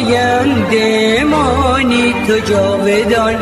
پاینده مانی تو جاودان.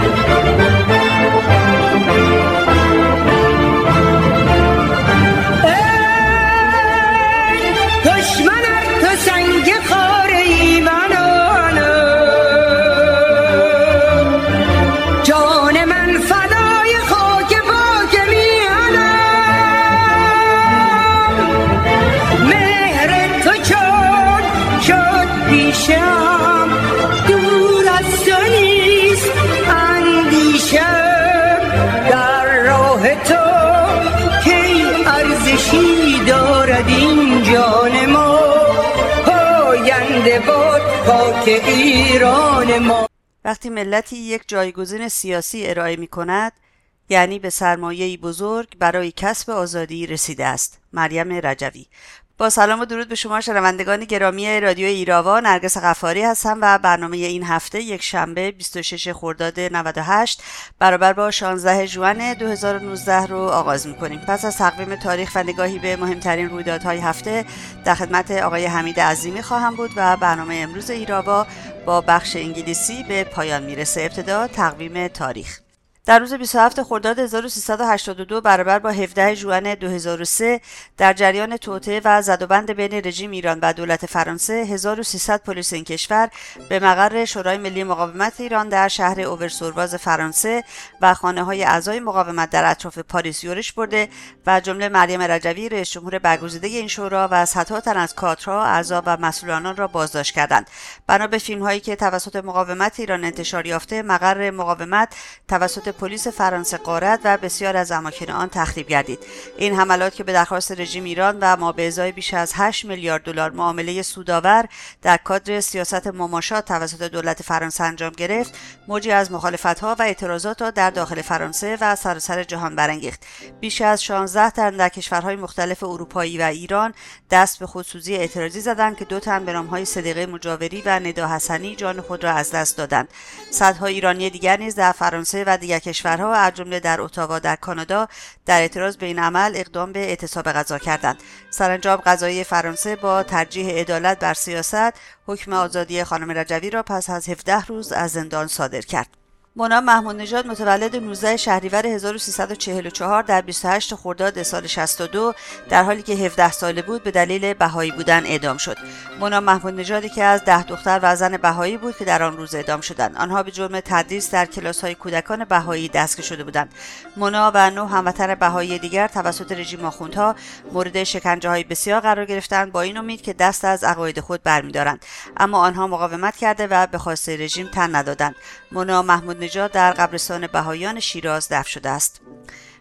ایران ما وقتی ملتی یک جایگزین سیاسی ارائه می کند یعنی به سرمایه‌ای بزرگ برای کسب آزادی رسیده است. مریم رجوی. با سلام و درود به شما شنوندگان گرامی رادیو ایراوا نرگس غفاری هستم و برنامه این هفته یک شنبه 26 خرداد 98 برابر با 16 ژوئن 2019 رو آغاز می‌کنیم. پس از تقویم تاریخ و نگاهی به مهمترین رویدادهای هفته در خدمت آقای حمید عظیمی خواهم بود و برنامه امروز ایراوا با بخش انگلیسی به پایان می‌رسه. ابتدا تقویم تاریخ. در روز 27 خرداد 1382 برابر با 17 ژوئن 2003 در جریان توطئه و زدوبند بین رژیم ایران و دولت فرانسه 1300 پلیس این کشور به مقر شورای ملی مقاومت ایران در شهر اوورسورواز فرانسه و خانه های اعضای مقاومت در اطراف پاریس یورش برده و جمله مریم رجوی رئیس جمهور برگزیده این شورا و صدها تن از کادرها اعضا و مسئولان آن را بازداشت کردند. بنا به فیلم هایی که توسط مقاومت ایران انتشار یافته مقر مقاومت توسط پلیس فرانسه قارت و بسیار از اماکن آن تخریب گردید. این حملات که به درخواست رژیم ایران و ما به بیش از 8 میلیارد دلار معامله سودآور در کادر سیاست مماشات توسط دولت فرانسه انجام گرفت موجی از مخالفت‌ها و اعتراضات را در داخل فرانسه و سراسر جهان برانگیخت. بیش از 16 تن در کشورهای مختلف اروپایی و ایران دست به خودسوزی اعتراضی زدند که دو تن به نامهای صدیقه مجاوری و ندا حسنی جان خود را از دست دادند. صدها ایرانی دیگر نیز در فرانسه و دیگر کشورها از جمله در اتاوا در کانادا در اعتراض به این عمل اقدام به اعتصاب غذا کردند. سرانجام قضایی فرانسه با ترجیح عدالت بر سیاست حکم آزادی خانم رجوی را پس از 17 روز از زندان صادر کرد. مونا محمود نژاد متولد 19 شهریور 1344 در 28 خرداد سال 62 در حالی که 17 ساله بود به دلیل بهایی بودن اعدام شد. مونا محمود نژادی که از ده دختر و زن بهایی بود که در آن روز اعدام شدند. آنها به جرم تدریس در کلاس های کودکان بهایی دستگیر شده بودند. مونا و نه هموطن بهایی دیگر توسط رژیم آخوندها مورد شکنجه های بسیار قرار گرفتند با این امید که دست از عقاید خود برمیدارند اما آنها مقاومت کرده و به خواسته رژیم تن ندادند. مونا محمود نژاد در قبرستان بهایان شیراز دفن شده است.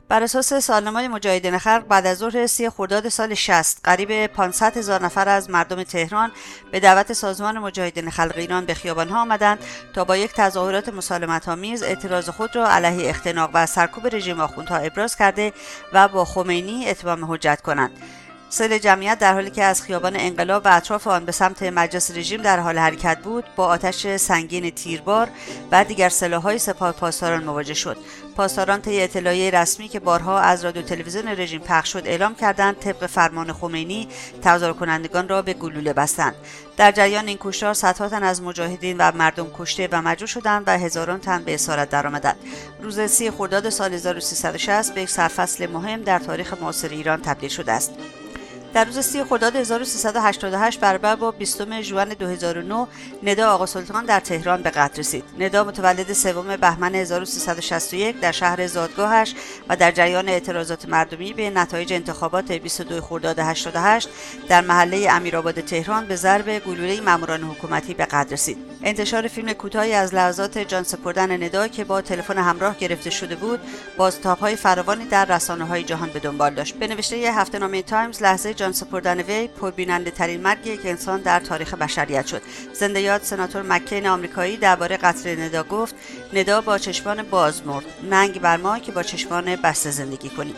بر اساس سالنامه مجاهدین خلق بعد از ظهر سی خرداد سال 60 قریب 500 هزار نفر از مردم تهران به دعوت سازمان مجاهدین خلق ایران به خیابانها آمدند تا با یک تظاهرات مسالمت آمیز اعتراض خود را علیه اختناق و سرکوب رژیم آخوندها ابراز کرده و با خمینی اتمام حجت کنند سیل جمعیت در حالی که از خیابان انقلاب و اطراف آن به سمت مجلس رژیم در حال حرکت بود با آتش سنگین تیربار و دیگر سلاحهای سپاه پاسداران مواجه شد. پاسداران طی اطلاعیه رسمی که بارها از رادیو تلویزیون رژیم پخش شد اعلام کردند طبق فرمان خمینی تظاهر کنندگان را به گلوله بستند. در جریان این کشتار صدها تن از مجاهدین و مردم کشته و مجروح شدند و هزاران تن به اسارت درآمدند. روز سی خرداد سال 1360 به یک سرفصل مهم در تاریخ معاصر ایران تبدیل شده است. در روز سی خرداد 1388 برابر با 20 ژوئن 2009 ندا آقا سلطان در تهران به قتل رسید. ندا متولد سوم بهمن 1361 در شهر زادگاهش و در جریان اعتراضات مردمی به نتایج انتخابات 22 خرداد 88 در محله امیرآباد تهران به ضرب گلوله ماموران حکومتی به قتل رسید. انتشار فیلم کوتاهی از لحظات جان سپردن ندا که با تلفن همراه گرفته شده بود، بازتاب‌های فراوانی در رسانه‌های جهان به دنبال داشت. به نوشته هفته‌نامه تایمز لحظه جان سپردن وی پربیننده ترین مرگ یک انسان در تاریخ بشریت شد. زنده یاد سناتور مکین آمریکایی درباره قتل ندا گفت ندا با چشمان باز مرد. ننگ بر ما که با چشمان بسته زندگی کنیم.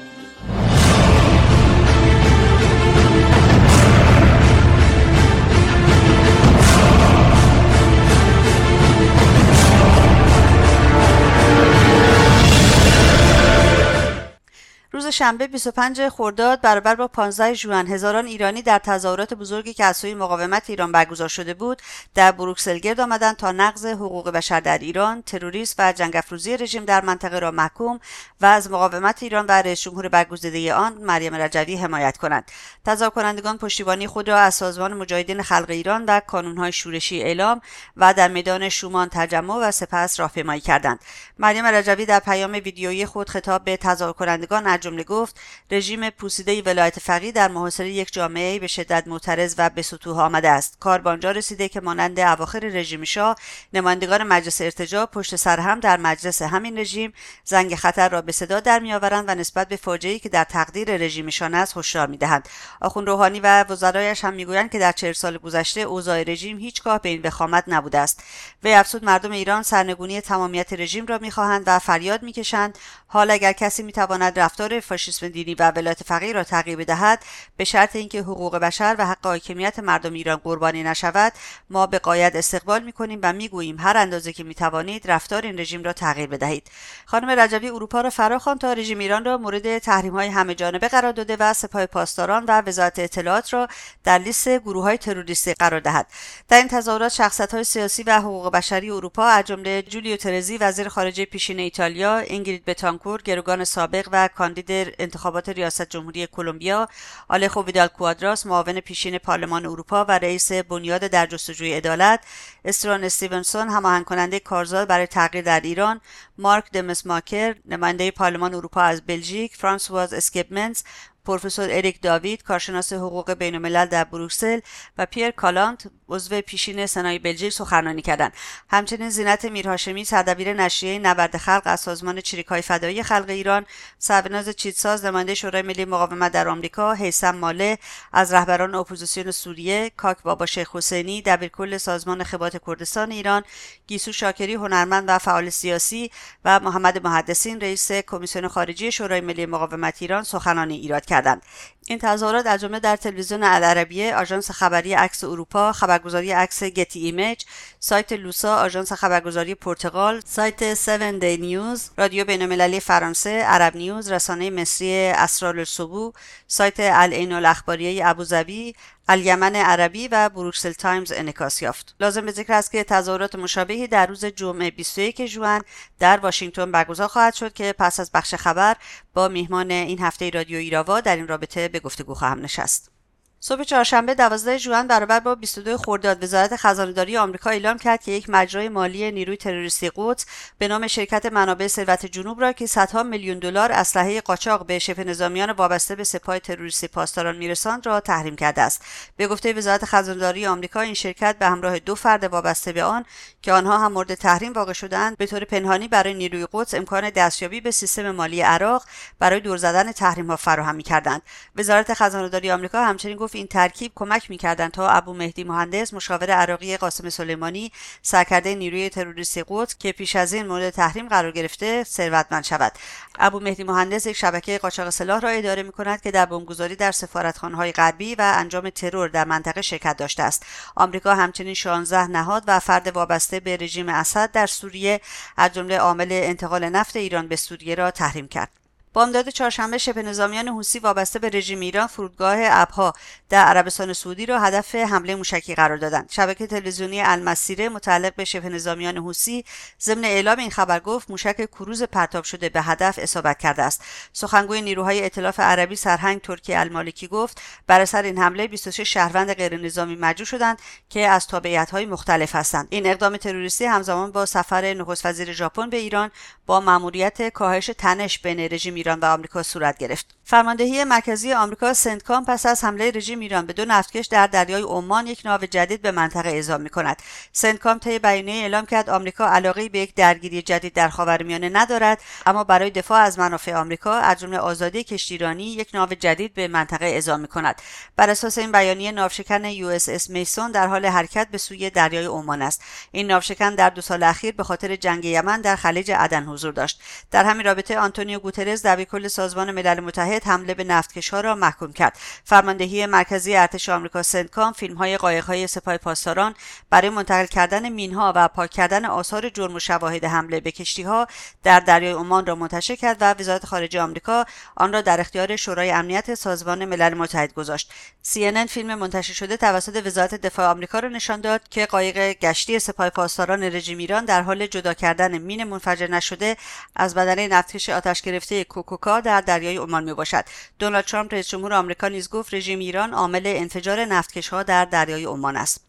روز شنبه 25 خرداد برابر با 15 ژوئن هزاران ایرانی در تظاهرات بزرگی که از سوی مقاومت ایران برگزار شده بود در بروکسل گرد آمدند تا نقض حقوق بشر در ایران تروریست و جنگ افروزی رژیم در منطقه را محکوم و از مقاومت ایران و رئیس جمهور برگزیده آن مریم رجوی حمایت کنند. تظاهر کنندگان پشتیبانی خود را از سازمان مجاهدین خلق ایران و کانونهای شورشی اعلام و در میدان شومان تجمع و سپس راهپیمایی کردند. مریم رجوی در پیام ویدیویی خود خطاب به تظاهر کنندگان جمله گفت رژیم پوسیده ولایت فقیه در محاصره یک جامعه به شدت معترض و به سطوح آمده است. کار بانجا رسیده که مانند اواخر رژیم شاه نمایندگان مجلس ارتجاع پشت سر هم در مجلس همین رژیم زنگ خطر را به صدا در میآورند و نسبت به فاجعه‌ای که در تقدیر رژیمشان است هشدار می‌دهند. آخوند روحانی و وزرایش هم می‌گویند که در چهل سال گذشته اوضاع رژیم هیچگاه به این وخامت نبوده است. وی افزود مردم ایران سرنگونی تمامیت رژیم را می‌خواهند و فریاد می‌کشند. حال اگر کسی می‌تواند رفتار فاشیسم دینی و ولایت فقیه را تغییر بدهد به شرط اینکه حقوق بشر و حق حاکمیت مردم ایران قربانی نشود ما به قایت استقبال می‌کنیم و می‌گوییم هر اندازه که می‌توانید رفتار این رژیم را تغییر بدهید. خانم رجبی اروپا را فراخوان تا رژیم ایران را مورد تحریم های همه جانبه قرار داده و سپاه پاسداران و وزارت اطلاعات را در لیست گروه های تروریستی قرار دهد. در این تظاهرات شخصیت های سیاسی و حقوق بشری اروپا از جمله جولیو ترزی وزیر خارجه پیشین ایتالیا اینگرید بتانکور گروگان سابق و کاندید انتخابات ریاست جمهوری کلمبیا آلخو ویدال کوادراس معاون پیشین پارلمان اروپا و رئیس بنیاد در جستجوی عدالت استران استیونسون هماهنگ کننده کارزار برای تغییر در ایران مارک دمسماکر نماینده پارلمان اروپا از بلژیک فرانسواز اسکیپمنز پروفسور اریک داوید کارشناس حقوق بین الملل در بروکسل و پیر کالانت عضو پیشین سنای بلژیک سخنرانی کردند. همچنین زینت میرهاشمی سردبیر نشریه نبرد خلق از سازمان چریکهای فدایی خلق ایران سروناز چیتساز نماینده شورای ملی مقاومت در آمریکا حیسم ماله از رهبران اپوزیسیون سوریه کاک بابا شیخ حسینی دبیرکل سازمان خبات کردستان ایران گیسو شاکری هنرمند و فعال سیاسی و محمد محدثین رئیس کمیسیون خارجی شورای ملی مقاومت ایران سخنرانی ایراد کردند این تظاهرات از جمله در تلویزیون العربیه آژانس خبری عکس اروپا خبرگزاری عکس گتی ایمیج سایت لوسا آژانس خبرگزاری پرتغال سایت 7 دی نیوز رادیو بینالمللی فرانسه عرب نیوز رسانه مصری اسرار الاسبوع سایت العین الاخباریه ابوظبی الیمن عربی و بروکسل تایمز انعکاس یافت. لازم به ذکر است که تظاهرات مشابهی در روز جمعه 21 ژوئن در واشنگتن برگزار خواهد شد که پس از بخش خبر با میهمان این هفته رادیو ایراوا در این رابطه به گفتگو خواهم نشست. صبح چهارشنبه 12 ژوئن برابر با 22 خرداد وزارت خزانهداری آمریکا اعلام کرد که یک مجرای مالی نیروی تروریستی قدس به نام شرکت منابع ثروت جنوب را که صدها میلیون دلار اسلحه قاچاق به شبه نظامیان وابسته به سپاه تروریستی پاسداران میرساند را تحریم کرده است. به گفته وزارت خزانهداری آمریکا این شرکت به همراه دو فرد وابسته به آن که آنها هم مورد تحریم واقع شدهاند به طور پنهانی برای نیروی قدس امکان دستیابی به سیستم مالی عراق برای دور زدن تحریم ها فراهم می‌کردند. وزارت خزانهداری آمریکا همچنین گفت این ترکیب کمک می‌کردند تا ابو مهدی مهندس مشاور عراقی قاسم سلیمانی سرکرده نیروی تروریستی قدس که پیش از این مورد تحریم قرار گرفته ثروتمند شود. ابو مهدی مهندس یک شبکه قاچاق سلاح را اداره می کند که در بمبگذاری در سفارتخانه‌های غربی و انجام ترور در منطقه شرکت داشته است. آمریکا همچنین 16 نهاد و فرد وابسته به رژیم اسد در سوریه از جمله عامل انتقال نفت ایران به سوریه را تحریم کرد. بامداد چهارشنبه شبه نظامیان حوسی وابسته به رژیم ایران فرودگاه ابها در عربستان سعودی را هدف حمله موشکی قرار دادند. شبکه تلویزیونی المسیره متعلق به شبه نظامیان حوسی ضمن اعلام این خبر گفت موشک کروز پرتاب شده به هدف اصابت کرده است. سخنگوی نیروهای ائتلاف عربی سرهنگ ترکی المالکی گفت بر اثر این حمله 26 شهروند غیر نظامی مجروح شدند که از تابعیت‌های مختلف هستند. این اقدام تروریستی همزمان با سفر نخست وزیر ژاپن به ایران با مأموریت کاهش تنش بین رژیم ایران و آمریکا صورت گرفت. فرماندهی مرکزی آمریکا سنتکام پس از حمله رژیم ایران به دو نفتکش در دریای عمان یک ناو جدید به منطقه اعزام می کند سنتکام طی بیانیه اعلام کرد آمریکا علاقه به یک درگیری جدید در خاورمیانه ندارد اما برای دفاع از منافع آمریکا از جمله آزادی کشتیرانی یک ناو جدید به منطقه اعزام می کند بر اساس این بیانیه ناوشکن یو اس اس میسون در حال حرکت به سوی دریای عمان است. این ناوشکن در دو سال اخیر به خاطر جنگ یمن در خلیج عدن حضور داشت. در همین رابطه آنتونیو گوترز کل سازمان ملل متحد حمله به نفتکشها را محکوم کرد. فرماندهی مرکزی ارتش آمریکا سنتکام فیلم‌های قایق‌های سپاه پاسداران برای منتقل کردن مینها و پاک کردن آثار جرم و شواهد حمله به کشتیها در دریای عمان را منتشر کرد و وزارت خارجه آمریکا آن را در اختیار شورای امنیت سازمان ملل متحد گذاشت. CNN فیلم منتشر شده توسط وزارت دفاع آمریکا را نشان داد که قایق گشتی سپاه پاسداران رژیم ایران در حال جدا کردن مین منفجر نشده از بدنه نفتکش آتش گرفته کوکوکا در دریای عمان می باشد. دونالد ترامپ رئیس جمهور آمریکا نیز گفت رژیم ایران عامل انفجار نفتکشها در دریای عمان است.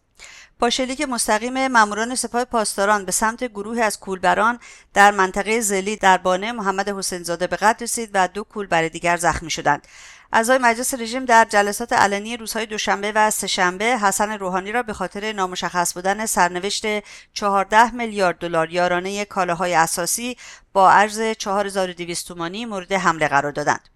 با شلیک مستقیم ماموران سپاه پاسداران به سمت گروهی از کولبران در منطقه زلی در بانه محمد حسین زاده به قتل رسید و دو کولبر دیگر زخمی شدند. اعضای مجلس رژیم در جلسات علنی روزهای دوشنبه و سهشنبه حسن روحانی را به خاطر نامشخص بودن سرنوشت 14 میلیارد دلار یارانه کالاهای اساسی با ارز 4200 تومانی مورد حمله قرار دادند.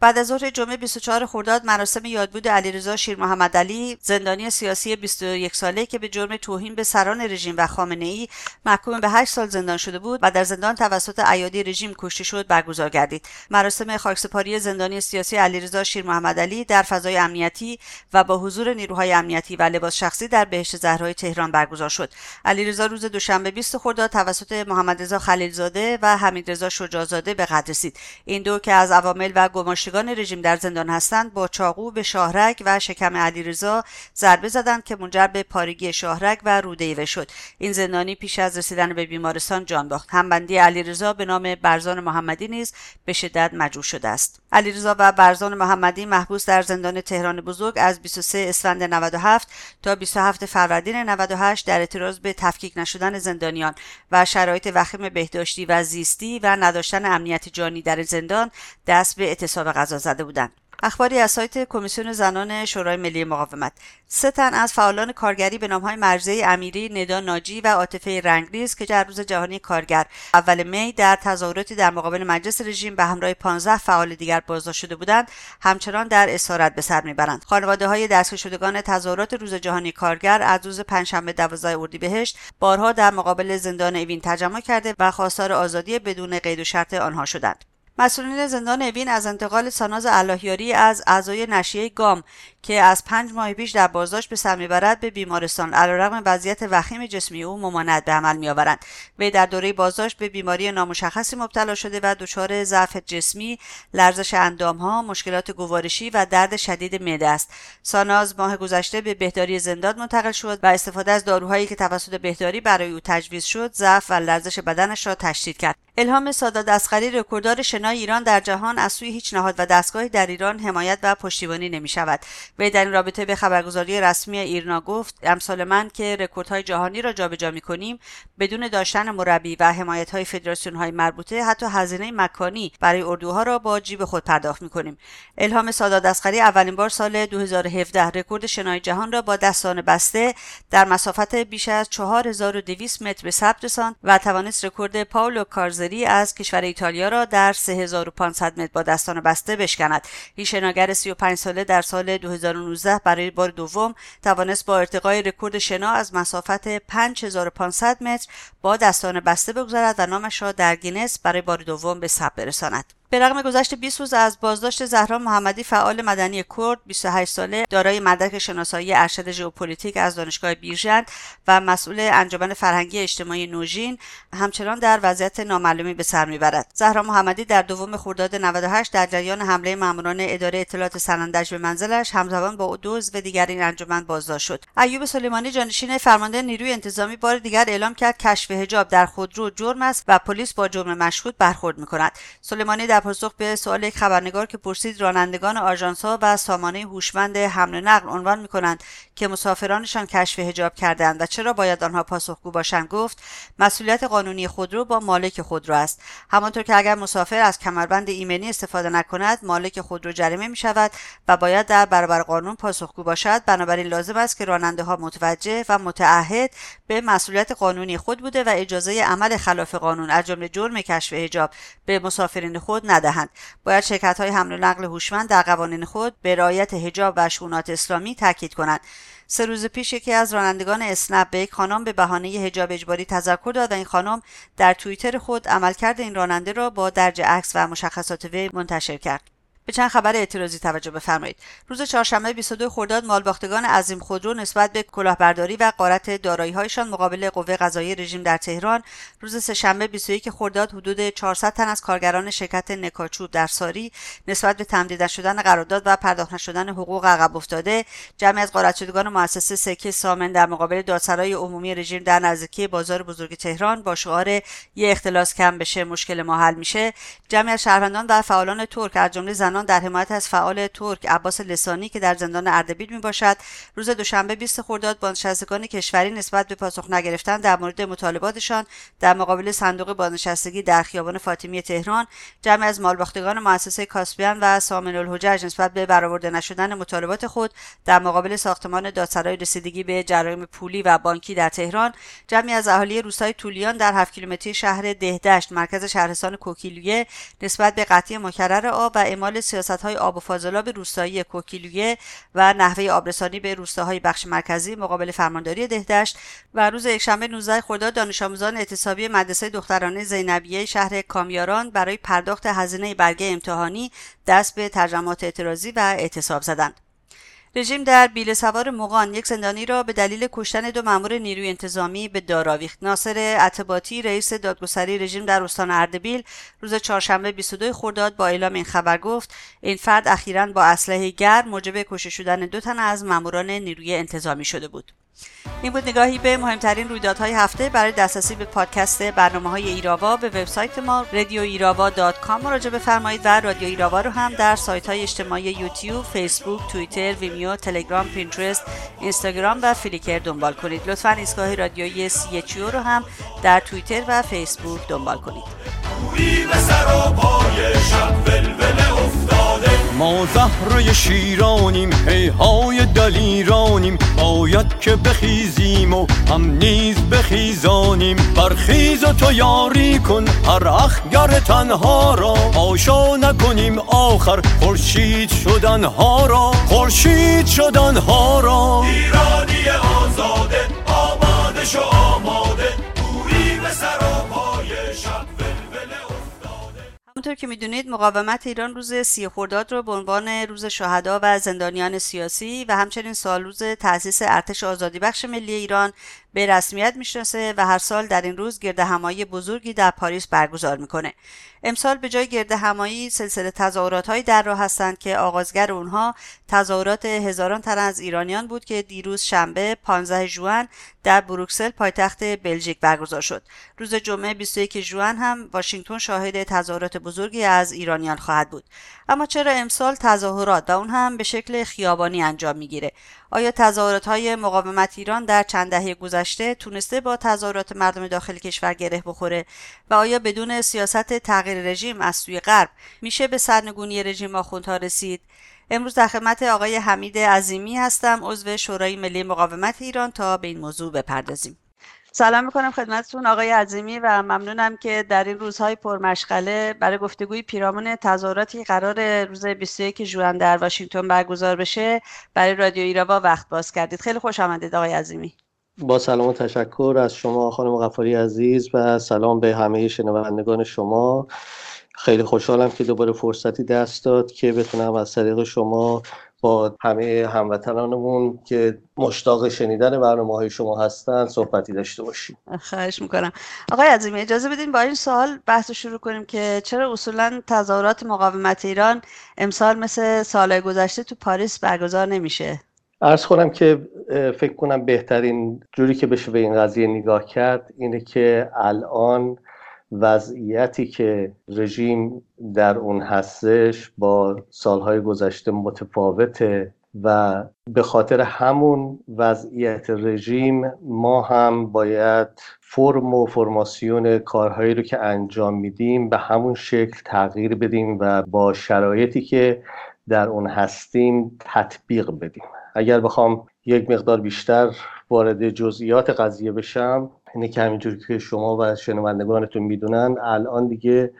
بعد از ظهر جمعه 24 خرداد مراسم یادبود علیرضا شیر محمد علی زندانی سیاسی 21 ساله که به جرم توهین به سران رژیم و خامنه ای محکوم به 8 سال زندان شده بود و در زندان توسط ایادی رژیم کشته شد برگزار گردید. مراسم خاکسپاری زندانی سیاسی علیرضا شیر محمد علی در فضای امنیتی و با حضور نیروهای امنیتی و لباس شخصی در بهشت زهرای تهران برگزار شد. علیرضا روز دوشنبه 20 خرداد توسط محمد رضا خلیلزاده و حمیدرضا شجاعزاده به قتل رسید. این دو که از عوامل و گماشته رژیم در زندان هستند با چاقو به شاهرگ و شکم علیرضا ضربه زدند که منجر به پارگی شاهرگ و روده شد. این زندانی پیش از رسیدن به بیمارستان جان باخت. همبندی علیرضا به نام برزان محمدی نیز به شدت مجروح شده است. علیرضا و برزان محمدی محبوس در زندان تهران بزرگ از 23 اسفند 97 تا 27 فروردین 98 در اعتراض به تفکیک نشدن زندانیان و شرایط وخیم بهداشتی و زیستی و نداشتن امنیت جانی در زندان دست به اعتصاب غذا زده بودند اخباری از سایت کمیسیون زنان شورای ملی مقاومت. سه تن از فعالان کارگری به نامهای مرزه امیری ندا ناجی و عاطفه رنگریز که در روز جهانی کارگر. اول می در تظاهراتی در مقابل مجلس رژیم به همراه 15 فعال دیگر بازداشت شده بودند همچنان در اسارت به سر می‌برند. خانواده های دستگیر شدگان تظاهرات روز جهانی کارگر از روز پنجشنبه 12 اردیبهشت بارها در مقابل زندان اوین تجمع کرده و خواستار آزادی بدون قید و شرط آنها شدند. مسئولین زندان اوین از انتقال ساناز اللهیاری از اعضای نشیه گام که از پنج ماه پیش در بازداشت به سر می‌برد به بیمارستان. علیرغم وضعیت وخیم جسمی او ممانعت به عمل میآورند. وی در دوره بازداشت به بیماری نامشخصی مبتلا شده و دچار ضعف جسمی لرزش اندامها مشکلات گوارشی و درد شدید معده است. ساناز ماه گذشته به بهداری زندان منتقل شد و استفاده از داروهایی که توسط بهداری برای او تجویز شد ضعف و لرزش بدنش را تشدید کرد. الهام سادات اسقری رکورددار شنای ایران در جهان از سوی هیچ نهاد و دستگاهی در ایران حمایت و پشتیبانی نمی شود وی در این رابطه به خبرگزاری رسمی ایرنا گفت امثال من که رکوردهای جهانی را جابجا می کنیم بدون داشتن مربی و حمایت های فدراسیون های مربوطه حتی هزینه مکانی برای اردوها را با جیب خود پرداخت می کنیم الهام سادات اصغری اولین بار سال 2017 رکورد شنای جهان را با دستان بسته در مسافت بیش از 4200 متر به ثبت رساند و توانست رکورد پاولو کارزری از کشور ایتالیا را در 3500 متر با دستان بسته بشکند. این شناگر 35 ساله در سال 2019 برای بار دوم توانست با ارتقای رکورد شنا از مسافت 5500 متر با دستان بسته بگذرد و نامش را در گینس برای بار دوم به ثبت برساند. به رغم گذشت 20 روز از بازداشت زهرا محمدی فعال مدنی کرد. 28 ساله دارای مدرک کارشناسی ارشد ژئوپلیتیک از دانشگاه بیرجند و مسئول انجمن فرهنگی اجتماعی نوژین همچنان در وضعیت نامعلومی به سر می‌برد. زهرا محمدی در دوم خرداد 98 در جریان حمله ماموران اداره اطلاعات سنندج به منزلش همزمان با دو عضو دیگر این انجمن بازداشت شد. ایوب سلیمانی جانشین فرمانده نیروی انتظامی بار دیگر اعلام کرد کشف حجاب در خودرو جرم است و پلیس با جرم مشهود برخورد می‌کند. سلیمانی در پاسخ به سوال یک خبرنگار که پرسید رانندگان آژانسها و سامانه هوشمند حمل نقل عنوان می کنند که مسافرانشان کشف هجاب کردند و چرا باید آنها پاسخگو باشند گفت مسئولیت قانونی خودرو با مالک خودرو است. همانطور که اگر مسافر از کمربند ایمنی استفاده نکند مالک خودرو جریمه می شود و باید در برابر قانون پاسخگو باشد. بنابراین لازم است که راننده ها متوجه و متعهد به مسئولیت قانونی خود بوده و اجازه عمل خلاف قانون از جمله جرم کشف حجاب به مسافرین خود ندهند. باید شرکت های حمل و نقل هوشمند در قوانین خود به رعایت حجاب و شونات اسلامی تاکید کنند. سه روز پیش یکی از رانندگان اسنپ به یک خانم به بهانه حجاب اجباری تذکر داد و این خانم در توییتر خود عملکرد این راننده را با درج عکس و مشخصات وی منتشر کرد. به چند خبر اعتراضی توجه بفرمایید. روز چهارشنبه 22 خرداد مالباختگان عظیم خودرو نسبت به کلاهبرداری و غارت داراییهایشان مقابل قوه قضایی رژیم در تهران روز سهشنبه 21 خرداد حدود 400 تن از کارگران شرکت نکاچوب در ساری نسبت به تمدید شدن قرارداد و پرداخت نشدن حقوق عقب افتاده. جمعی از غارت شدگان مؤسسه سکه سامن در مقابل دادسرای عمومی رژیم در نزدیکی بازار بزرگ تهران با شعار یه اختلاس کم بشه مشکل ما حل میشه. جمعی از شهروندان و فعالان ترک از جمله زنان در حمایت از فعال ترک عباس لسانی که در زندان اردبیل می باشد روز دوشنبه 20 خرداد بازنشستگان کشوری نسبت به پاسخ نگرفتن در مورد مطالباتشان در مقابل صندوق بازنشستگی در خیابان فاطمی تهران جمع از مالباختگان مؤسسه کاسپیان و سامن الحجج نسبت به برآورده نشدن مطالبات خود در مقابل ساختمان دادسرای رسیدگی به جرایم پولی و بانکی در تهران جمعی از اهالی روستای تولیان در 7 کیلومتری شهر دهدشت مرکز شهرستان کوکیلویه نسبت به قطعی مکرر آب و اعمال سیاست های آب و فاضلاب روستایی کوکیلویه و نحوه آبرسانی به روستاهای بخش مرکزی مقابل فرمانداری دهدشت و روز یکشنبه 19 خرداد دانش آموزان اعتصابی مدرسه دخترانه زینبیه شهر کامیاران برای پرداخت هزینه برگه امتحانی دست به ترجمات اعتراضی و اعتصاب زدند. رژیم در بیل سوار مقان یک زندانی را به دلیل کشتن دو مامور نیروی انتظامی به دار ناصر عتباتی رئیس دادگستری رژیم در استان اردبیل روز چهارشنبه 22 خرداد با اعلام این خبر گفت این فرد اخیرا با اسلحه گرم موجب کشته شدن دو تن از ماموران نیروی انتظامی شده بود. این بود نگاهی به مهمترین رویدادهای هفته برای دسترسی به پادکست برنامه های ایراوا به وبسایت ما رادیو ایراوا مراجعه بفرمایید و رادیو ایراوا رو هم در سایت های اجتماعی یوتیوب، فیسبوک، توییتر، ویمیو، تلگرام، پینترست، اینستاگرام و فلیکر دنبال کنید. لطفا ایستگاه رادیویی سی رو هم در توییتر و فیسبوک دنبال کنید. ما زهره شیرانیم های دلیرانیم باید که بخیزیم و هم نیز بخیزانیم. برخیز و تو یاری کن هر اخگر تنها را. آشا نکنیم آخر خورشید شدن ها را. خورشید شدن ها را. ایرانی آزاده آماده شو آماده همونطور که می‌دونید مقاومت ایران روز سی خرداد رو به عنوان روز شهدا و زندانیان سیاسی و همچنین سال روز تأسیس ارتش آزادی بخش ملی ایران به رسمیت می‌شناسه و هر سال در این روز گرد همایی بزرگی در پاریس برگزار می‌کنه. امسال به جای گرد همایی سلسله تظاهرات در راه هستند که آغازگر اونها تظاهرات هزاران تن از ایرانیان بود که دیروز شنبه 15 ژوئن در بروکسل پایتخت بلژیک برگزار شد. روز جمعه 21 ژوئن هم واشنگتن شاهد تظاهرات بزرگی از ایرانیان خواهد بود. اما چرا امسال تظاهرات و اون هم به شکل خیابانی انجام می‌گیره؟ آیا تظاهرات های مقاومت ایران در چند دهه گذشته تونسته با تظاهرات مردم داخل کشور گره بخوره و آیا بدون سیاست تغییر رژیم از سوی غرب میشه به سرنگونی رژیم آخوندها رسید؟ امروز در خدمت آقای حمید عظیمی هستم عضو شورای ملی مقاومت ایران. تا به این موضوع بپردازیم. سلام می‌کنم خدمتتون آقای عظیمی و ممنونم که در این روزهای پرمشغله برای گفتگوی پیرامون تظاهراتی قرار روز 21 ژوئن در واشنگتن برگزار بشه. برای رادیو ایراوا وقت باز کردید. خیلی خوش آمدید آقای عظیمی. با سلام و تشکر از شما خانم غفاری عزیز و سلام به همه شنوندگان شما. خیلی خوشحالم که دوباره فرصتی دست داد که بتونم از طریق شما با همه هموطنانمون که مشتاق شنیدن برنامه های شما هستن صحبتی داشته باشیم. خواهش می‌کنم. آقای عظیمی اجازه بدین با این سوال بحث شروع کنیم که چرا اصولا تظاهرات مقاومت ایران امسال مثل سالهای گذشته تو پاریس برگزار نمیشه؟ ارز کنم که فکر کنم بهترین جوری که بشه به این قضیه نگاه کرد اینه که الان وضعیتی که رژیم در اون هستش با سالهای گذشته متفاوته و به خاطر همون وضعیت رژیم ما هم باید فرم و فرماسیون کارهایی رو که انجام میدیم به همون شکل تغییر بدیم و با شرایطی که در اون هستیم تطبیق بدیم. اگر بخوام یک مقدار بیشتر وارد جزئیات قضیه بشم اینه که همینجور که شما و شنوندگانتون می‌دونن الان دیگه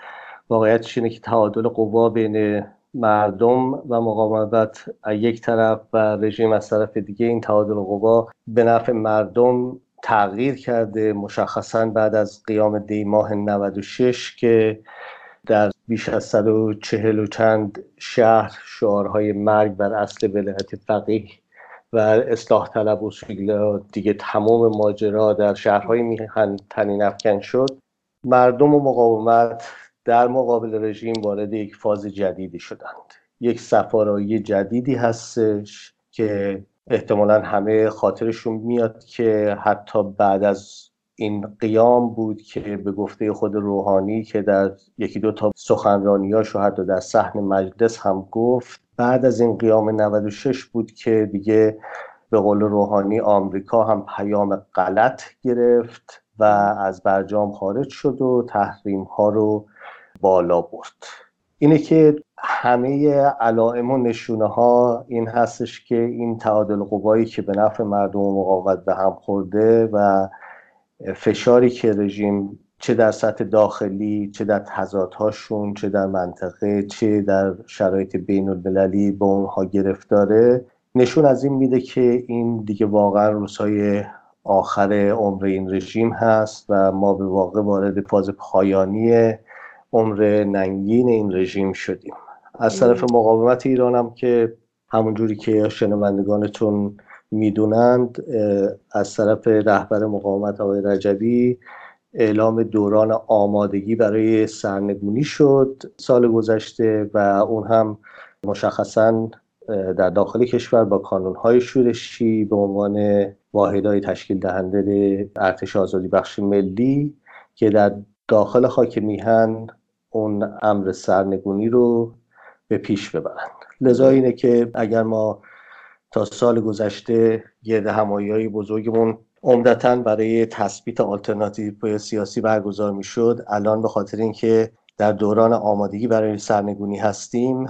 واقعیتش اینه که تعادل قوا بین مردم و مقاومت از یک طرف و رژیم از طرف دیگه این تعادل قوا به نفع مردم تغییر کرده. مشخصا بعد از قیام دی ماه 96 که در بیش از 140 و چند شهر شعارهای مرگ بر اصل ولایت فقیه و اصلاح طلب و دیگه تمام ماجرا در شهرهای میهن تنین افکن شد. مردم و مقاومت در مقابل رژیم وارد یک فاز جدیدی شدند. یک سفارایی جدیدی هستش که احتمالا همه خاطرشون میاد که حتی بعد از این قیام بود که به گفته خود روحانی که در یکی دو تا سخنرانیاش و حتی در صحن مجلس هم گفت بعد از این قیام 96 بود که دیگه به قول روحانی آمریکا هم پیام غلط گرفت و از برجام خارج شد و تحریم ها رو بالا برد. اینه که همه علائم و نشونه ها این هستش که این تعادل قوایی که به نفع مردم و مقاومت به هم خورده و فشاری که رژیم چه در سطح داخلی چه در تضادهاشون چه در منطقه چه در شرایط بین المللی به اونها گرفتاره. نشون از این میده که این دیگه واقعا روزهای آخر عمر این رژیم هست و ما به واقع وارد فاز پایانی عمر ننگین این رژیم شدیم. از طرف مقاومت ایران هم که همون جوری که شنوندگانتون می‌دونند از طرف رهبر مقاومت آقای رجبی اعلام دوران آمادگی برای سرنگونی شد سال گذشته و اون هم مشخصا در داخل کشور با کانونهای شورشی به عنوان واحدهای تشکیل دهنده ارتش آزادی بخش ملی که در داخل خاک میهن اون امر سرنگونی رو به پیش ببرند لذا اینه که اگر ما تا سال گذشته گرد همایی های بزرگمون عمدتا برای تثبیت آلترناتیو سیاسی برگزار می‌شد. الان به خاطر اینکه در دوران آمادگی برای سرنگونی هستیم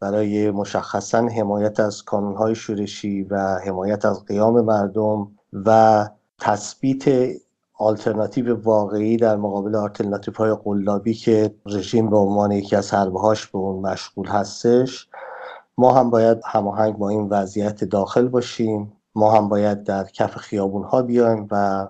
برای مشخصا حمایت از کانونهای شورشی و حمایت از قیام مردم و تثبیت آلترناتیو واقعی در مقابل آلترناتیو های قلابی که رژیم به عنوان یکی از حربهاش به اون مشغول هستش ما هم باید هماهنگ با این وضعیت داخل باشیم. ما هم باید در کف خیابون ها بیایم و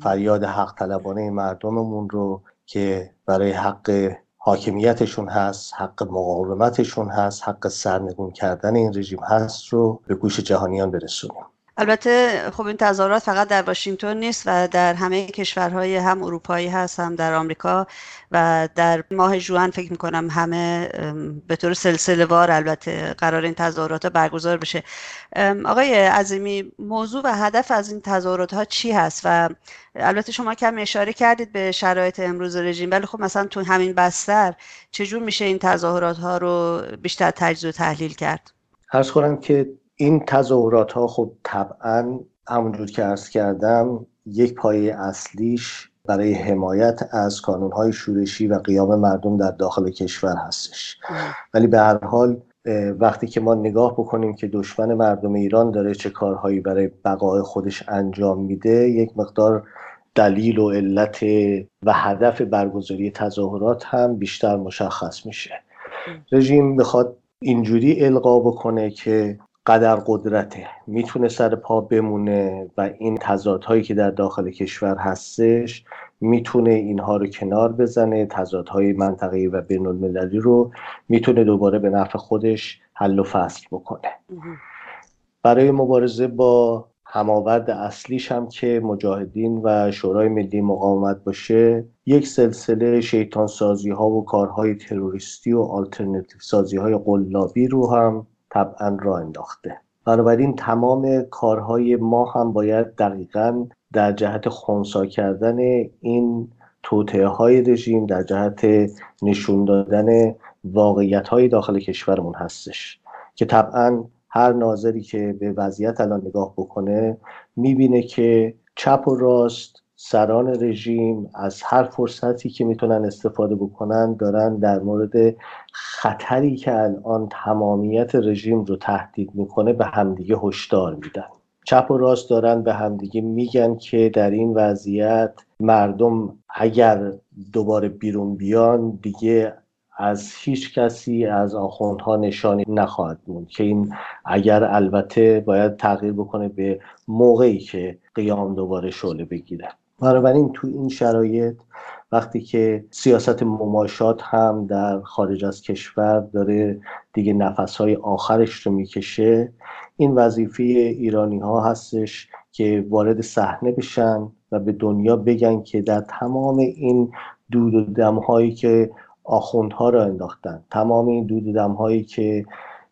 فریاد حق طلبانه مردممون رو که برای حق حاکمیتشون هست حق مقاومتشون هست حق سرنگون کردن این رژیم هست رو به گوش جهانیان برسونیم. البته خب این تظاهرات فقط در واشنگتن نیست و در همه کشورهای هم اروپایی هست هم در آمریکا و در ماه جوان فکر می‌کنم همه به طور سلسله وار البته قرار این تظاهرات برگزار بشه آقای عظیمی موضوع و هدف از این تظاهرات ها چی هست و البته شما کم اشاره کردید به شرایط امروز رژیم ولی خب مثلا تو همین بستر چجور میشه این تظاهرات ها رو بیشتر تجزیه و تحلیل کرد؟ عرض کنم که این تظاهرات ها خب طبعا همونجور که ارز کردم یک پایه اصلیش برای حمایت از های شورشی و قیام مردم در داخل کشور هستش. ولی به هر حال وقتی که ما نگاه بکنیم که دشمن مردم ایران داره چه کارهایی برای بقای خودش انجام میده یک مقدار دلیل و علت و هدف برگزاری تظاهرات هم بیشتر مشخص میشه. رژیم می‌خواد اینجوری القا بکنه که قدر قدرته. می‌تونه سر پا بمونه و این تضادهایی که در داخل کشور هستش می‌تونه اینها رو کنار بزنه تضادهای منطقه‌ای و بین المللی رو می‌تونه دوباره به نفع خودش حل و فصل بکنه. برای مبارزه با هماورد اصلیش هم که مجاهدین و شورای ملی مقاومت باشه یک سلسله شیطان سازی ها و کارهای تروریستی و آلترنتیو سازی های قلابی رو هم طبعا را انداخته. بنابراین تمام کارهای ما هم باید دقیقا در جهت خونسا کردن این توطعه های رژیم در جهت نشون دادن واقعیت های داخل کشورمون هستش. که طبعا هر ناظری که به وضعیت الان نگاه بکنه می‌بینه که چپ و راست سران رژیم از هر فرصتی که می‌تونن استفاده بکنن دارن در مورد خطری که الان تمامیت رژیم رو تهدید می‌کنه به همدیگه هشدار میدن. چپ و راست دارن به همدیگه میگن که در این وضعیت مردم اگر دوباره بیرون بیان دیگه از هیچ کسی از آخوندها نشانی نخواهد موند که این اگر البته باید تغییر بکنه به موقعی که قیام دوباره شعله بگیره بنابراین تو این شرایط وقتی که سیاست مماشات هم در خارج از کشور داره دیگه نفسهای آخرش رو می‌کشه این وظیفه ایرانی ها هستش که وارد صحنه بشن و به دنیا بگن که در تمام این دود و دم هایی که آخوندها را انداختن تمام این دود و دم هایی که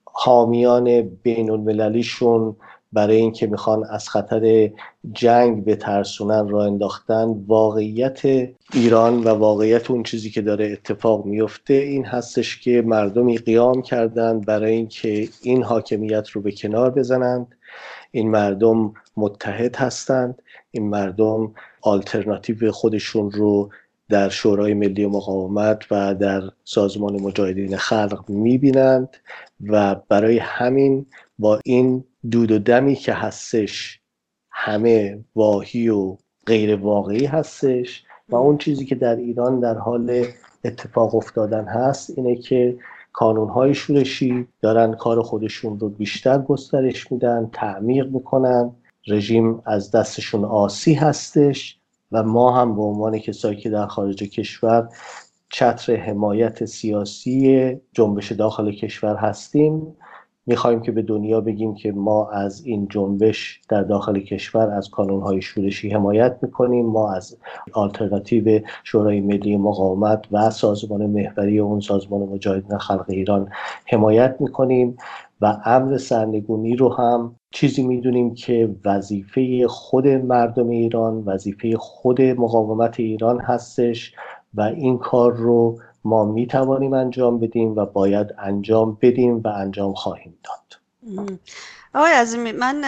حامیان بین المللیشون برای اینکه می‌خوان از خطر جنگ به ترسونن را انداختن واقعیت ایران و واقعیت اون چیزی که داره اتفاق میفته این هستش که مردمی قیام کردند برای اینکه این حاکمیت رو به کنار بزنند. این مردم متحد هستند. این مردم آلترناتیو خودشون رو در شورای ملی مقاومت و در سازمان مجاهدین خلق می‌بینند و برای همین با این دود و دمی که هستش همه واهی و غیر واقعی هستش و اون چیزی که در ایران در حال اتفاق افتادن هست اینه که کانونهای شورشی دارن کار خودشون رو بیشتر گسترش میدن تعمیق می‌کنن. رژیم از دستشون آسی هستش و ما هم به عنوان کسایی که در خارج کشور چتر حمایت سیاسی جنبش داخل کشور هستیم. می‌خواهیم که به دنیا بگیم که ما از این جنبش در داخل کشور از کانونهای شورشی حمایت می‌کنیم ما از آلترناتیو شورای ملی مقاومت و سازمان محوری اون سازمان مجاهدین خلق ایران حمایت می‌کنیم و امر سرنگونی رو هم چیزی می‌دونیم که وظیفه خود مردم ایران وظیفه خود مقاومت ایران هستش و این کار رو ما می توانیم انجام بدیم و باید انجام بدیم و انجام خواهیم داد. آقای عظیمی من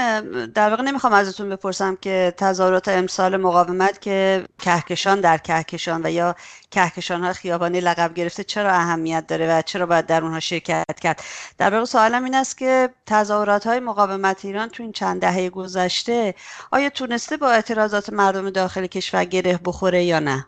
در واقع نمی‌خوام ازتون بپرسم که تظاهرات امسال مقاومت که کهکشان در کهکشان و یا کهکشان ها خیابانی لقب گرفته چرا اهمیت داره و چرا باید در اونها شرکت کرد؟ در واقع سوالم این است که تظاهرات های مقاومت ایران تو این چند دهه گذشته آیا تونسته با اعتراضات مردم داخل کشور گره بخوره یا نه؟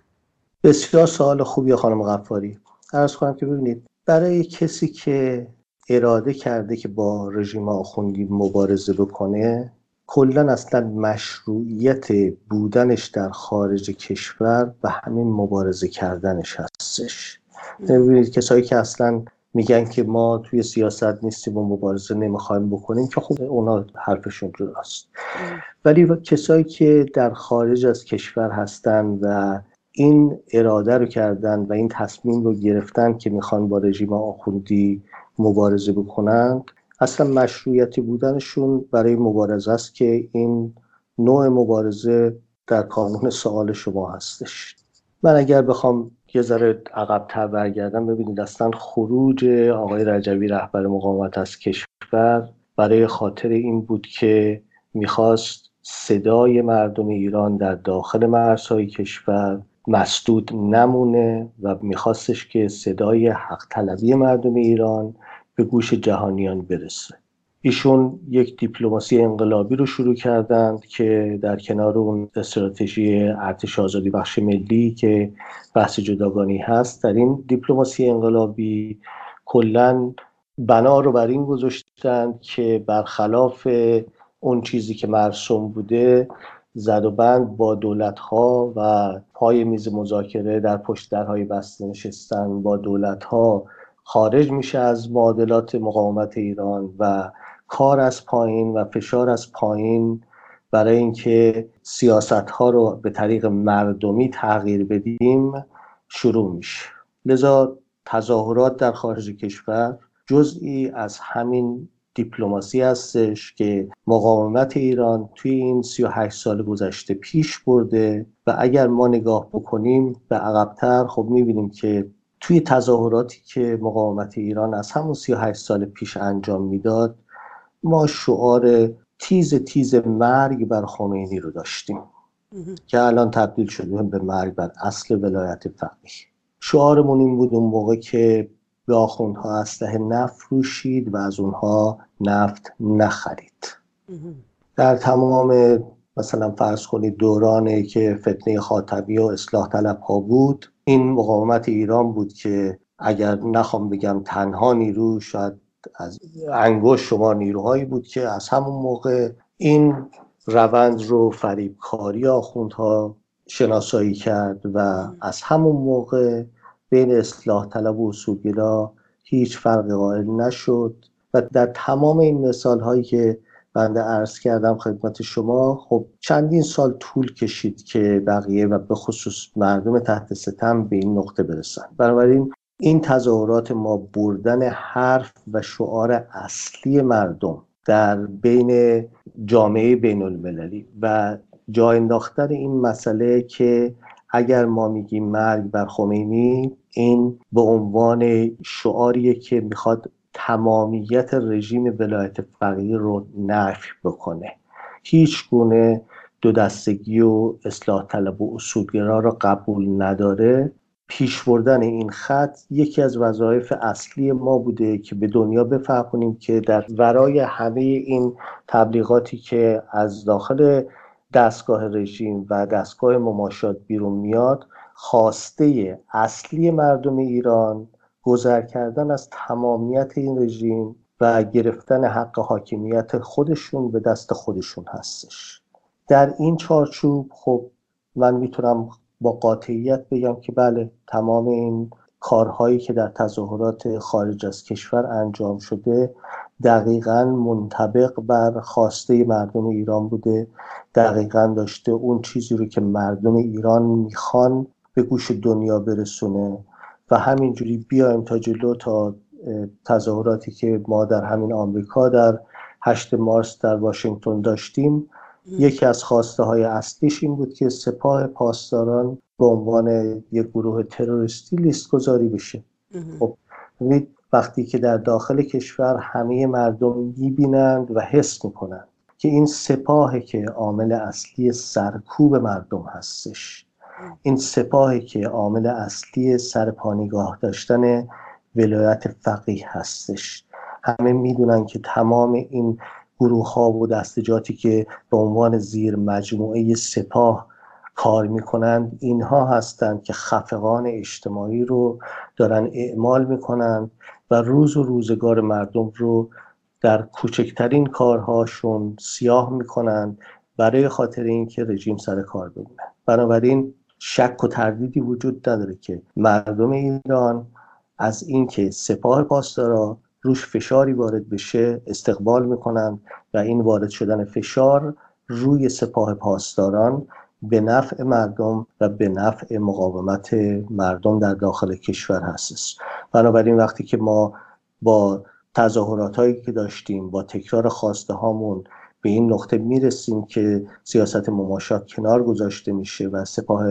بسیار سوال خوبی خانم غفاری. عرض کنم که ببینید برای کسی که اراده کرده که با رژیم آخوندی مبارزه بکنه کلا اصلا مشروعیت بودنش در خارج کشور و همین مبارزه کردنش هستش. ببینید کسایی که اصلا میگن که ما توی سیاست نیستیم و مبارزه نمی‌خوایم بکنیم که خب اونا حرفشون جداست ولی کسایی که در خارج از کشور هستن و این اراده رو کردن و این تصمیم رو گرفتن که می‌خوان با رژیم آخوندی مبارزه بکنند اصلا مشروعیتی بودنشون برای مبارزه است که این نوع مبارزه در کانون سوال شما هستش. من اگر بخوام یه ذره عقبتر برگردم ببینید اصلا خروج آقای رجوی رهبر مقاومت از کشور برای خاطر این بود که می‌خواست صدای مردم ایران در داخل مرزهای کشور مسدود نمونه و میخواستش که صدای حق طلبی مردم ایران به گوش جهانیان برسه. ایشون یک دیپلماسی انقلابی رو شروع کردند که در کنار اون استراتژی ارتش آزادی بخش ملی که بحث جداگانی هست در این دیپلماسی انقلابی کلا بنا رو بر این گذاشتند که برخلاف اون چیزی که مرسوم بوده زد و بند با دولت ها و پای میز مذاکره در پشت درهای بسته نشستن. با دولت ها خارج میشه از معادلات مقاومت ایران و کار از پایین و فشار از پایین برای اینکه سیاست ها رو به طریق مردمی تغییر بدیم شروع میشه. لذا تظاهرات در خارج کشور جزئی از همین دیپلماسی هستش که مقاومت ایران توی این 38 سال گذشته پیش برده و اگر ما نگاه بکنیم به عقبتر خب می‌بینیم که توی تظاهراتی که مقاومت ایران از همون 38 سال پیش انجام می‌داد ما شعار تیز تیز مرگ بر خمینی رو داشتیم. که الان تبدیل شده به مرگ بر اصل ولایت فقیه. شعارمون این بود اون موقع که به آخوندها اسلحه نفروشید و از اونها نفت نخرید. در تمام مثلا فرض کنید دورانی که فتنه خاطبی و اصلاح طلب ها بود این مقاومت ایران بود که اگر نخوام بگم تنها نیرو شاید از انگوش شما نیروهایی بود که از همون موقع این روند رو فریبکاری آخوندها شناسایی کرد و از همون موقع بین اصلاح طلب و اصولگرا هیچ فرق قائل نشد و در تمام این مثال هایی که بنده عرض کردم خدمت شما خب چندین سال طول کشید که بقیه و به خصوص مردم تحت ستم به این نقطه برسن بنابراین این تظاهرات ما بردن حرف و شعار اصلی مردم در بین جامعه بین المللی و جا انداختن این مسئله که اگر ما میگیم مرگ بر خمینی این به عنوان شعاریه که می‌خواد تمامیت رژیم ولایت فقیه رو نفی بکنه. هیچ گونه دو دستگی و اصلاح طلب و اصولگرا را قبول نداره. پیش بردن این خط یکی از وظایف اصلی ما بوده که به دنیا بفهمونیم که در ورای همه این تبلیغاتی که از داخل دستگاه رژیم و دستگاه مماشات بیرون میاد خواسته اصلی مردم ایران گذر کردن از تمامیت این رژیم و گرفتن حق حاکمیت خودشون به دست خودشون هستش. در این چارچوب خب من می‌تونم با قاطعیت بگم که بله تمام این کارهایی که در تظاهرات خارج از کشور انجام شده دقیقا منطبق بر خواسته مردم ایران بوده. دقیقا داشته اون چیزی رو که مردم ایران می‌خوان به گوش دنیا برسونه و همینجوری بیایم تا جلو تا تظاهراتی که ما در همین آمریکا در 8 مارس در واشنگتن داشتیم. یکی از خواسته های اصلیش این بود که سپاه پاسداران به عنوان یک گروه تروریستی لیست گذاری بشه خب وقتی که در داخل کشور همه مردم می‌بینند و حس می‌کنند که این سپاهی که عامل اصلی سرکوب مردم هستش. این سپاهی که عامل اصلی سرپانیگاه داشتن ولایت فقیه هستش. همه می‌دونن که تمام این گروه ها و دستجاتی که به عنوان زیر مجموعه سپاه کار می‌کنند اینها هستند که خفقان اجتماعی رو دارن اعمال می‌کنند و روز و روزگار مردم رو در کوچکترین کارهاشون سیاه می‌کنند برای خاطر اینکه رژیم سر کار بمونه. بنابراین شک و تردیدی وجود نداره که مردم ایران از اینکه سپاه پاسدارا روش فشاری وارد بشه استقبال می‌کنن و این وارد شدن فشار روی سپاه پاسداران به نفع مردم و به نفع مقاومت مردم در داخل کشور هستش. بنابراین وقتی که ما با تظاهرات هایی که داشتیم با تکرار خواسته هامون به این نقطه می‌رسیم که سیاست مماشات کنار گذاشته میشه و سپاه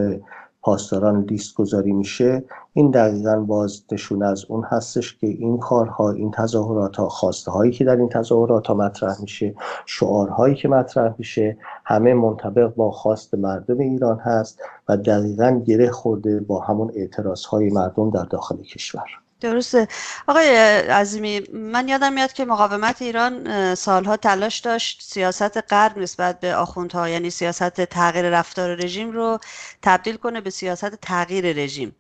پاسداران لیست گذاری میشه این دقیقا باز نشون از اون هستش که این کارها این تظاهرات ها خواسته هایی که در این تظاهرات ها مطرح میشه شعارهایی که مطرح میشه همه منطبق با خواست مردم ایران هست و دقیقا گره خورده با همون اعتراض های مردم در داخل کشور. درسته آقای عظیمی من یادم میاد که مقاومت ایران سالها تلاش داشت سیاست غرب نسبت به آخوندها یعنی سیاست تغییر رفتار رژیم رو تبدیل کنه به سیاست تغییر رژیم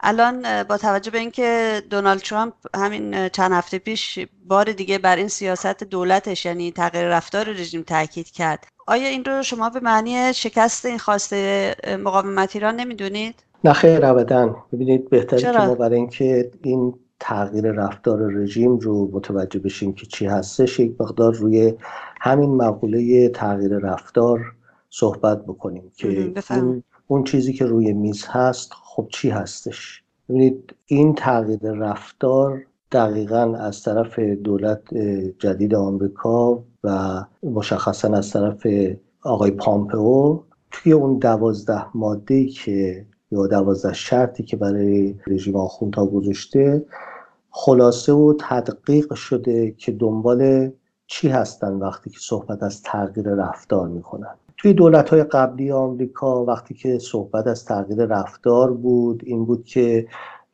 الان با توجه به اینکه دونالد ترامپ همین چند هفته پیش بار دیگه بر این سیاست دولتش یعنی تغییر رفتار رژیم تاکید کرد آیا این رو شما به معنی شکست این خواسته مقاومت ایران نمی‌دونید؟ نه خیر ابدا. ببینید بهتره که ما برای اینکه این تغییر رفتار رژیم رو متوجه بشیم که چی هستش یک مقدار روی همین مقوله تغییر رفتار صحبت بکنیم که این اون چیزی که روی میز هست خب چی هستش؟ ببینید این تغییر رفتار دقیقا از طرف دولت جدید آمریکا و مشخصا از طرف آقای پامپئو توی اون دوازده ماده که یا دوازده شرطی که برای رژیم آخوندها گذاشته خلاصه و تدقیق شده که دنبال چی هستن وقتی که صحبت از تغییر رفتار می‌کنن. توی دولت های قبلی آمریکا وقتی که صحبت از تغییر رفتار بود این بود که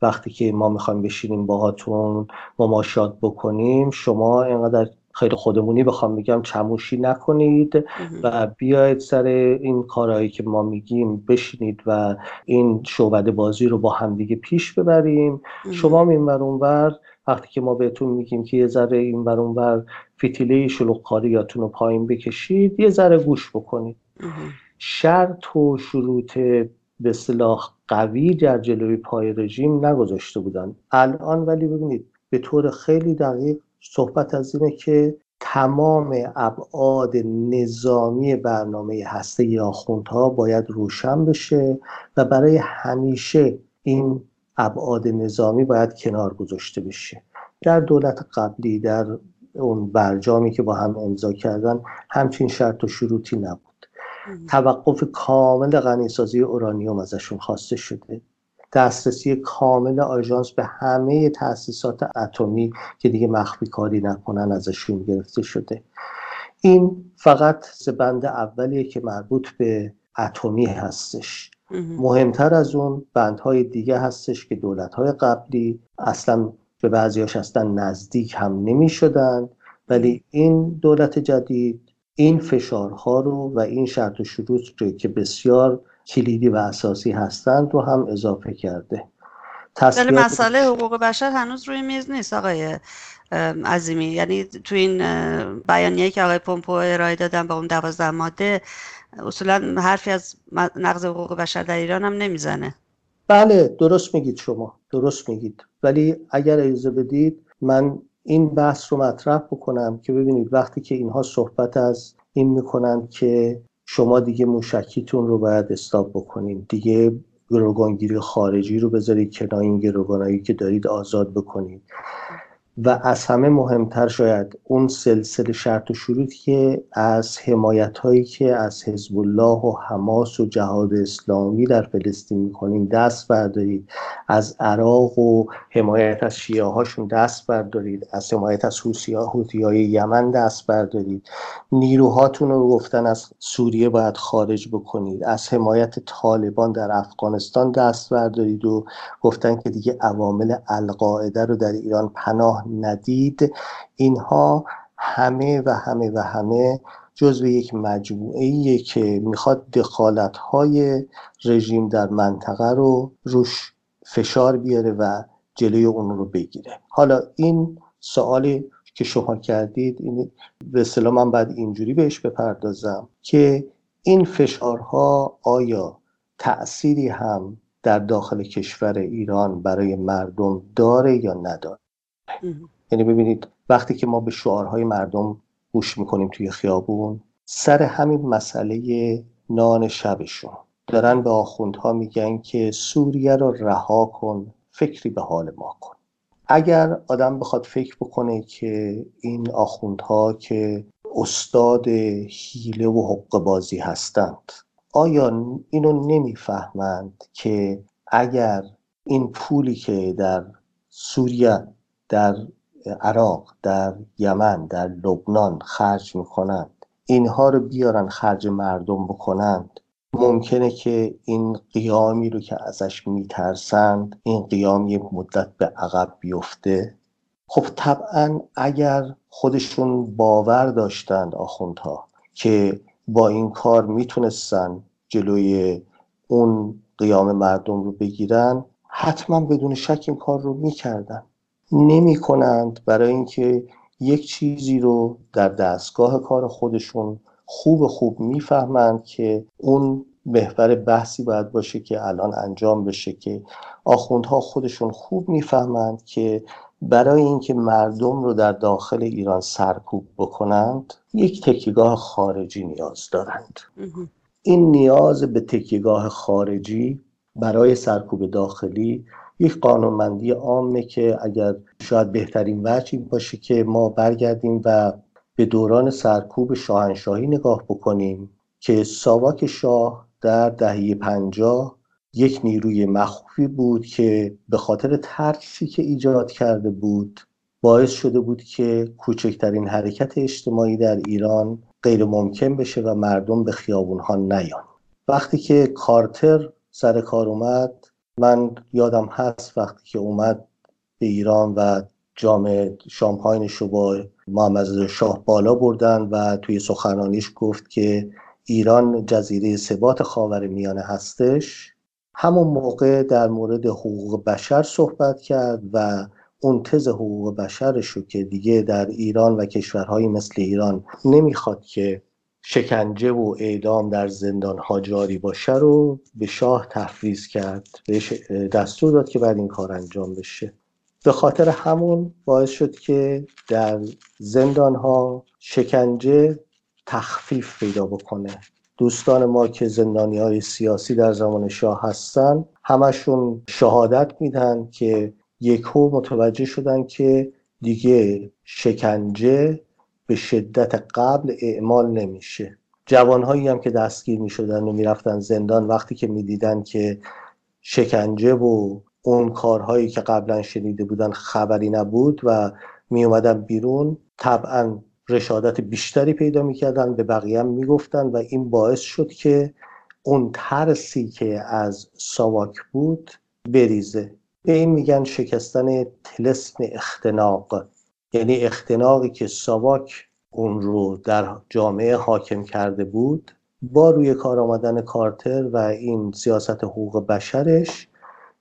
وقتی که ما می‌خوایم بشینیم باهاتون مماشات بکنیم شما اینقدر خیلی خودمونی بخوام میگم چموشی نکنید و بیاید سر این کارهایی که ما میگیم بشینید و این شعبده بازی رو با همدیگه پیش ببریم. شما این ور وقتی که ما بهتون میگیم که یه ذره این ور ور فتیله شلوغکاریاتون رو پایین بکشید یه ذره گوش بکنید. شرط و شروط به صلاح قوی در جلوی پای رژیم نگذاشته بودن. الان ولی ببینید به طور خیلی دقیق صحبت از اینه که تمام ابعاد نظامی برنامه هسته آخوندها باید روشن بشه و برای همیشه این ابعاد نظامی باید کنار گذاشته بشه. در دولت قبلی در اون برجامی که با هم امضا کردن همچین شرط و شروطی نبود. توقف کامل غنیسازی اورانیوم ازشون خواسته شده. دسترسی کامل آژانس به همه تأسیسات اتمی که دیگه مخفی کاری نکنن ازشون گرفته شده. این فقط بند اولیه که مربوط به اتمی هستش. مهمتر از اون بندهای دیگه هستش که دولتهای قبلی اصلا به بعضیاش اصلا نزدیک هم نمی شدن ولی این دولت جدید این فشارها رو و این شرط و شروط رو که بسیار کلیدی و اساسی هستند رو هم اضافه کرده. ولی مسئله حقوق بشر هنوز روی میز نیست آقای عظیمی. یعنی تو این بیانیه که آقای پومپو ارائه دادن با اون دوازده ماده اصولا حرفی از نقض حقوق بشر در ایران هم نمی‌زنه. بله درست میگید شما. درست میگید. ولی اگر اجازه بدید من این بحث رو مطرح بکنم که ببینید وقتی که اینها صحبت از این می‌کنند که شما دیگه موشکیتون رو باید استاب بکنید دیگه گروگانگیری خارجی رو بذارید کنار این گروگانایی که دارید آزاد بکنید. و از همه مهمتر شاید اون سلسله شرط و شروطی که از حمایت هایی که از حزب الله و حماس و جهاد اسلامی در فلسطین می‌کنیم دست بردارید. از عراق و حمایت از شیعه هاشون دست بردارید. از حمایت از حوثی های یمن دست بردارید. نیروهاتون رو گفتن از سوریه باید خارج بکنید. از حمایت طالبان در افغانستان دست بردارید و گفتن که دیگه عوامل القاعده رو در ایران پناه ندید اینها همه و همه و همه جزو یک مجموعه که می‌خواد دخالت های رژیم در منطقه رو روش فشار بیاره و جلوی اون رو بگیره. حالا این سوالی که شما کردید این به اصطلاح من بعد اینجوری بهش بپردازم که این فشارها آیا تأثیری هم در داخل کشور ایران برای مردم داره یا نداره؟ یعنی ببینید وقتی که ما به شعارهای مردم گوش می‌کنیم توی خیابون سر همین مسئله نان شبشون. دارن به آخوندها میگن که سوریه رو رها کن فکری به حال ما کن. اگر آدم بخواد فکر بکنه که این آخوندها که استاد حیله و حق بازی هستند آیا اینو نمی‌فهمند که اگر این پولی که در سوریه در عراق در یمن در لبنان خرج می‌کنند. اینها رو بیارن خرج مردم بکنند. ممکنه که این قیامی رو که ازش میترسند این قیام یک مدت به عقب بیفته. خب طبعا اگر خودشون باور داشتند آخوندها که با این کار می‌تونستن جلوی اون قیام مردم رو بگیرن حتما بدون شک این کار رو می‌کردن. نمی کنند برای اینکه یک چیزی رو در دستگاه کار خودشون خوب خوب می‌فهمند که اون محور بحثی باید باشه که الان انجام بشه که آخوندها خودشون خوب می‌فهمند که برای اینکه مردم رو در داخل ایران سرکوب بکنند یک تکیگاه خارجی نیاز دارند. این نیاز به تکیگاه خارجی برای سرکوب داخلی یک قانونمندی عامه که اگر شاید بهترین وجهی باشه که ما برگردیم و به دوران سرکوب شاهنشاهی نگاه بکنیم که ساواک شاه در دهه پنجاه یک نیروی مخفی بود که به خاطر ترسی که ایجاد کرده بود باعث شده بود که کوچکترین حرکت اجتماعی در ایران غیر ممکن بشه و مردم به خیابون ها نیان. وقتی که کارتر سر کار اومد من یادم هست وقتی که اومد به ایران و جام شامپاینش رو با محمد شاه بالا بردن و توی سخنرانیش گفت که ایران جزیره ثبات خاور میانه هستش. همون موقع در مورد حقوق بشر صحبت کرد و اون تز حقوق بشرش که دیگه در ایران و کشورهایی مثل ایران نمی‌خواد که شکنجه و اعدام در زندان ها جاری باشه رو به شاه تفویض کرد. بهش دستور داد که بعد این کار انجام بشه. به خاطر همون باعث شد که در زندان ها شکنجه تخفیف پیدا بکنه. دوستان ما که زندانی های سیاسی در زمان شاه هستن همشون شهادت میدن که یکو متوجه شدن که دیگه شکنجه به شدت قبل اعمال نمیشه. جوانهایی هم که دستگیر می‌شدن و می‌رفتن زندان وقتی که می‌دیدن که شکنجه و اون کارهایی که قبلا شنیده بودن خبری نبود و می اومدن بیرون طبعا رشادت بیشتری پیدا می‌کردن به بقیه هم می‌گفتن و این باعث شد که اون ترسی که از ساواک بود بریزه. به این میگن شکستن تلسم اختناق. یعنی اختناقی که ساواک اون رو در جامعه حاکم کرده بود با روی کار آمدن کارتر و این سیاست حقوق بشرش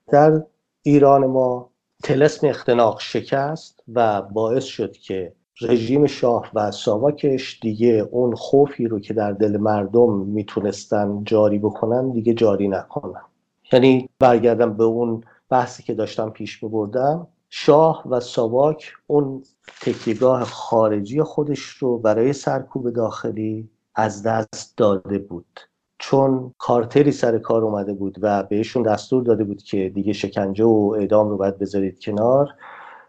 در ایران ما تلسم اختناق شکست و باعث شد که رژیم شاه و ساواکش دیگه اون خوفی رو که در دل مردم می‌تونستن جاری بکنن دیگه جاری نکنن. یعنی برگردم به اون بحثی که داشتم پیش میبردم. شاه و ساواک اون تکیگاه خارجی خودش رو برای سرکوب داخلی از دست داده بود. چون کارتری سر کار اومده بود و بهشون دستور داده بود که دیگه شکنجه و اعدام رو باید بذارید کنار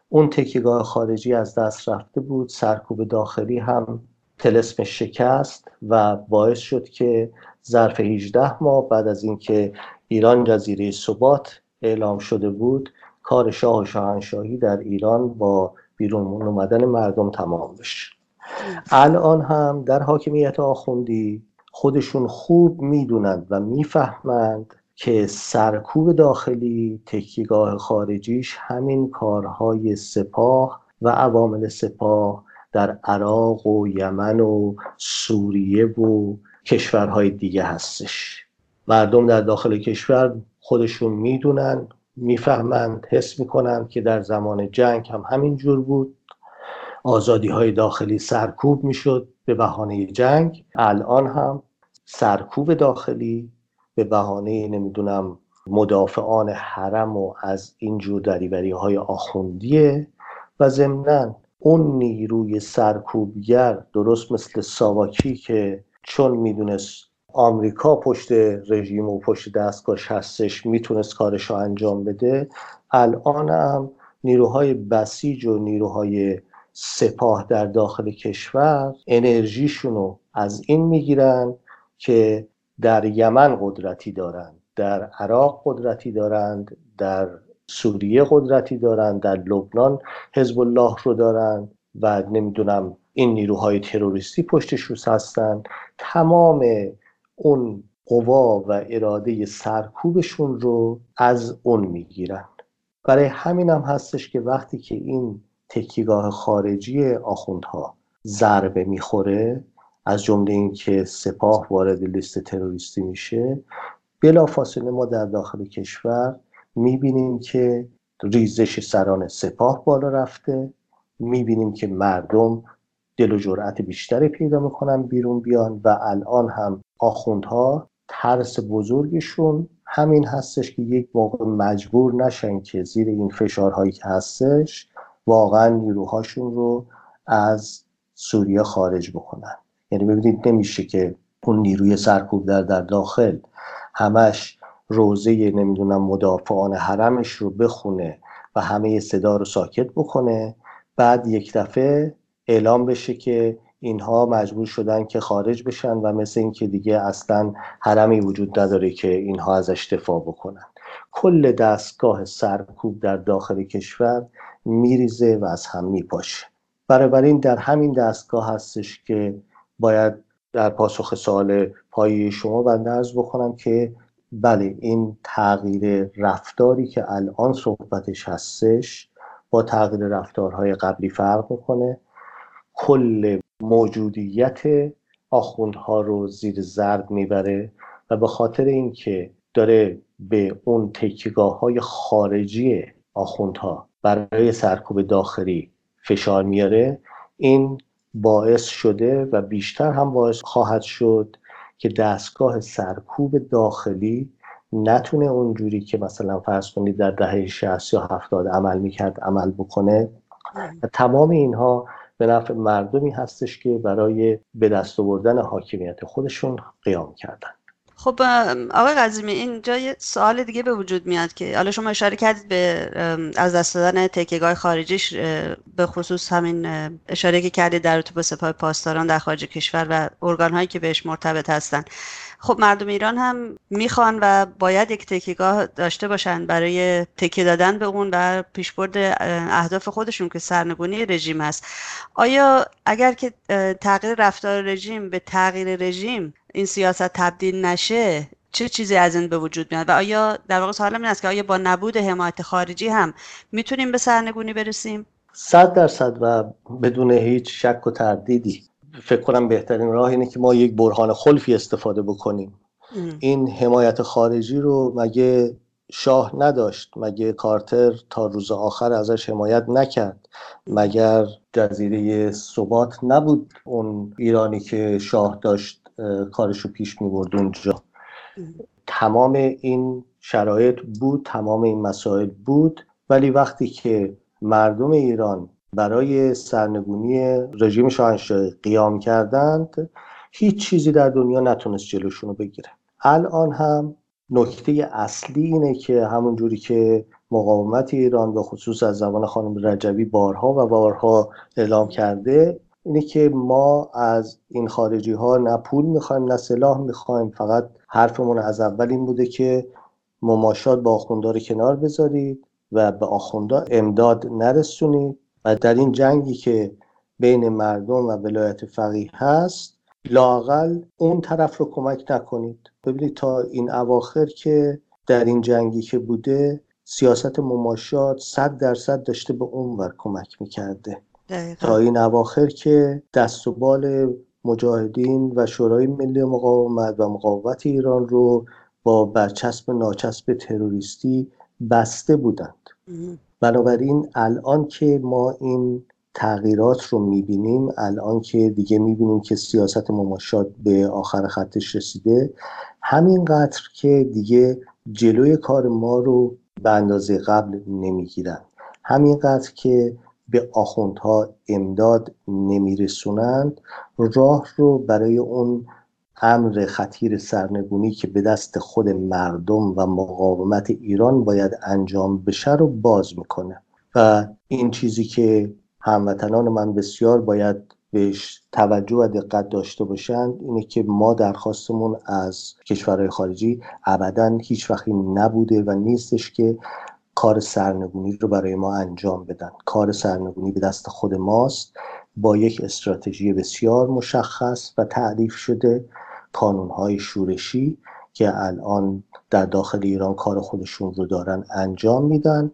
اون تکیگاه خارجی از دست رفته بود. سرکوب داخلی هم تلسم شکست و باعث شد که ظرف 18 ماه بعد از اینکه ایران جزیره ثبات اعلام شده بود کار شاه و شاهنشاهی در ایران با بیرون اومدن مردم تمام بشه. الان هم در حاکمیت آخوندی خودشون خوب می‌دونند و می‌فهمند که سرکوب داخلی تکیگاه خارجیش همین کارهای سپاه و عوامل سپاه در عراق و یمن و سوریه و کشورهای دیگه هستش. مردم در داخل کشور خودشون می‌دونن می‌فهمند حس می‌کنند که در زمان جنگ هم همین جور بود. آزادی های داخلی سرکوب می‌شد به بهانه جنگ. الان هم سرکوب داخلی به بهانه نمی‌دونم مدافعان حرم و از این جور دریوری های آخوندیه. و ضمنا اون نیروی سرکوبگر درست مثل ساواکی که چون می‌دونست آمریکا پشت رژیم و پشت دستگاهش هستش می‌تونست کارش رو انجام بده. الان هم نیروهای بسیج و نیروهای سپاه در داخل کشور انرژیشون رو از این می‌گیرن که در یمن قدرتی دارند در عراق قدرتی دارند در سوریه قدرتی دارند در لبنان حزب الله رو دارند و نمی‌دونم این نیروهای تروریستی پشتش هستند تمام اون قوا و اراده سرکوبشون رو از اون می‌گیرن. برای همین هم هستش که وقتی که این تکیگاه خارجی آخوندها ضربه می‌خوره از جمله اینکه سپاه وارد لیست تروریستی میشه بلافاصله ما در داخل کشور می‌بینیم که ریزش سران سپاه بالا رفته می‌بینیم که مردم دل و جرأت بیشتری پیدا می‌کنن بیرون بیان و الان هم آخوندها ترس بزرگشون همین هستش که یک موقع مجبور نشن که زیر این فشارهایی که هستش واقعا نیروهاشون رو از سوریه خارج بکنن. یعنی ببینید نمیشه که اون نیروی سرکوب در در داخل همش روزه نمی‌دونم مدافعان حرمش رو بخونه و همه صدا رو ساکت بکنه بعد یک دفعه اعلام بشه که اینها مجبور شدن که خارج بشن و مثل اینکه دیگه اصلا حرمی وجود نداره که اینها ازش دفاع بکنن. کل دستگاه سرکوب در داخل کشور میریزه و از هم میپاشه. این در همین دستگاه هستش که باید در پاسخ سوال پایی شما بنده ارز بکنم که بله این تغییر رفتاری که الان صحبتش هستش با تغییر رفتارهای قبلی فرق می‌کنه. کل موجودیت آخوندها رو زیر زرد می‌بره و به خاطر اینکه داره به اون تکیگاه های خارجی آخوندها برای سرکوب داخلی فشار میاره این باعث شده و بیشتر هم باعث خواهد شد که دستگاه سرکوب داخلی نتونه اونجوری که مثلا فرض کنید در دهه 60 یا 70 عمل می‌کرد عمل بکنه. و تمام اینها به نفع مردمی هستش که برای به دست آوردن حاکمیت خودشون قیام کردن. خب آقای قزیمی اینجا یه سوال دیگه به وجود میاد که حالا شما اشاره کردید به از دست دادن تکیگاه خارجیش به خصوص همین اشاره که کردید در به سپاه پاسداران در خارج کشور و ارگان هایی که بهش مرتبط هستن. خب مردم ایران هم می‌خوان و باید یک تکیگاه داشته باشن برای تکیه دادن به اون و پیشبرد اهداف خودشون که سرنگونی رژیم است آیا اگر که تغییر رفتار رژیم به تغییر رژیم این سیاست تبدیل نشه چه چیزی از این به وجود میاد؟ و آیا در واقع سوال این است که آیا با نبود حمایت خارجی هم می‌تونیم به سرنگونی برسیم؟ صد درصد و بدون هیچ شک و تردیدی. فکر کنم بهترین راه اینه که ما یک برهان خلفی استفاده بکنیم. این حمایت خارجی رو مگه شاه نداشت؟ مگه کارتر تا روز آخر ازش حمایت نکرد؟ مگر جزیره ثبات نبود اون ایرانی که شاه داشت کارشو پیش می‌برد اونجا؟ تمام این شرایط بود تمام این مسائل بود ولی وقتی که مردم ایران برای سرنگونی رژیم شاهنشاهی قیام کردند هیچ چیزی در دنیا نتونست جلوشون رو بگیره. الان هم نکته اصلی اینه که همون جوری که مقاومت ایران به خصوص از زبان خانم رجوی بارها و بارها اعلام کرده اینه که ما از این خارجی ها نه پول می‌خوایم نه سلاح می‌خوایم. فقط حرفمون از اول این بوده که مماشات با آخوندار کنار بذارید و به آخوندا امداد نرسونید. و در این جنگی که بین مردم و ولایت فقیه هست لاقل اون طرف رو کمک نکنید. ببینید تا این اواخر که در این جنگی که بوده سیاست مماشات صد درصد داشته به اون ور کمک می‌کرده. تا این اواخر که دست و بال مجاهدین و شورای ملی مقاومت و مقاومت ایران رو با برچسب ناچسب تروریستی بسته بودند. بنابراین الان که ما این تغییرات رو می‌بینیم الان که دیگه می‌بینیم که سیاست مماشات به آخر خطش رسیده همینقدر که دیگه جلوی کار ما رو به اندازه قبل نمی‌گیرن. همینقدر که به آخوندها امداد نمیرسونند راه رو برای اون امر خطیر سرنگونی که به دست خود مردم و مقاومت ایران باید انجام بشه رو باز می‌کنه. و این چیزی که هموطنان من بسیار باید بهش توجه و دقت داشته باشند اینه که ما درخواستمون از کشورهای خارجی ابدا هیچ وقتی نبوده و نیستش که کار سرنگونی رو برای ما انجام بدن. کار سرنگونی به دست خود ماست. با یک استراتژی بسیار مشخص و تعریف شده. کانونهای شورشی که الان در داخل ایران کار خودشون رو دارن انجام میدن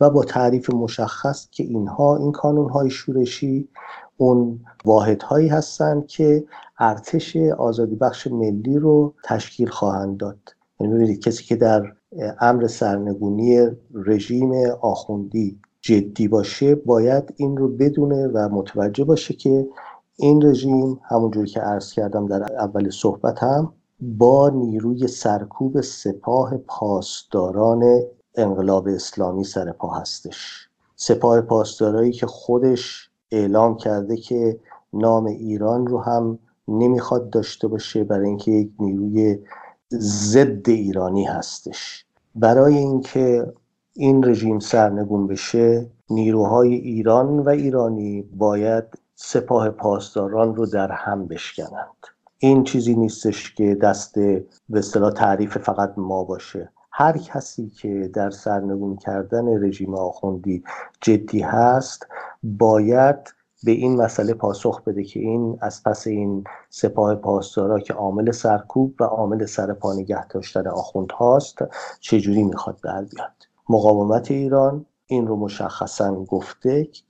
و با تعریف مشخص که اینها این کانونهای شورشی اون واحدهایی هستند که ارتش آزادی بخش ملی رو تشکیل خواهند داد. یعنی کسی که در امر سرنگونی رژیم آخوندی جدی باشه باید این رو بدونه و متوجه باشه که این رژیم همونجوری که عرض کردم در اول صحبت هم با نیروی سرکوب سپاه پاسداران انقلاب اسلامی سر پا هستش. سپاه پاسدارایی که خودش اعلام کرده که نام ایران رو هم نمی‌خواد داشته باشه برای اینکه یک نیروی ضد ایرانی هستش. برای اینکه این رژیم سرنگون بشه نیروهای ایران و ایرانی باید سپاه پاسداران رو در هم بشکنند. این چیزی نیستش که دست به اصطلاح تعریف فقط ما باشه. هر کسی که در سرنگون کردن رژیم آخوندی جدی هست باید به این مسئله پاسخ بده که این از پس این سپاه پاسدارا که عامل سرکوب و عامل سرپا نگه داشتن آخوند هاست چجوری می‌خواد در بیاد؟ مقاومت ایران این رو مشخصا گفته که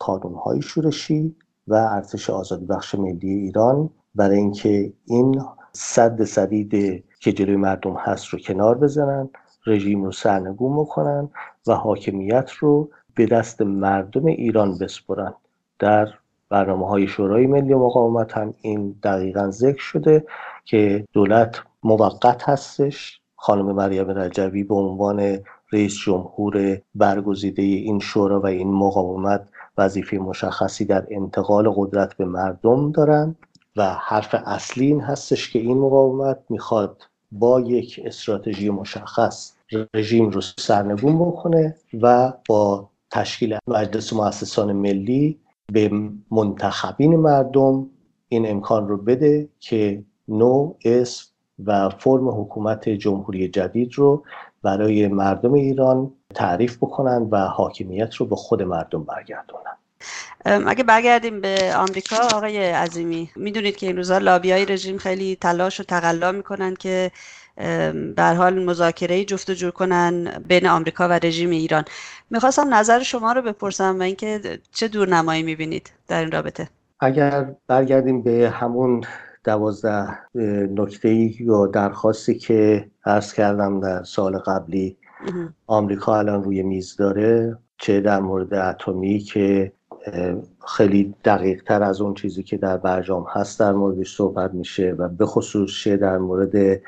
شورشی و ارتش آزادی بخش ملی ایران برای اینکه این صد صدید که جلوی مردم هست رو کنار بزنن رژیم رو سرنگون بکنن و حاکمیت رو به دست مردم ایران بسپرن. در برنامه های شورای ملی مقاومت هم این دقیقا ذکر شده که دولت موقت هستش. خانم مریم رجوی به عنوان رئیس جمهور برگزیده این شورا و این مقاومت وظیفه مشخصی در انتقال قدرت به مردم دارند و حرف اصلی این هستش که این مقاومت می‌خواد با یک استراتژی مشخص رژیم رو سرنگون بکنه و با تشکیل مجلس مؤسسان ملی به منتخبین مردم این امکان رو بده که نوع اسم و فرم حکومت جمهوری جدید رو برای مردم ایران تعریف بکنن و حاکمیت رو به خود مردم برگردونن. اگه برگردیم به آمریکا آقای عظیمی می‌دونید که این روزها لابی های رژیم خیلی تلاش و تقلا می‌کنن که به حال مذاکره جفت و جور کنن بین آمریکا و رژیم ایران. می‌خواستم نظر شما رو بپرسم و اینکه چه دورنمایی می‌بینید در این رابطه؟ اگر برگردیم به همون دوازده نکته یا درخواستی که عرض کردم در سال قبلی آمریکا الان روی میز داره چه در مورد اتمی که خیلی دقیق تر از اون چیزی که در برجام هست در موردش صحبت میشه و به خصوص چه در مورد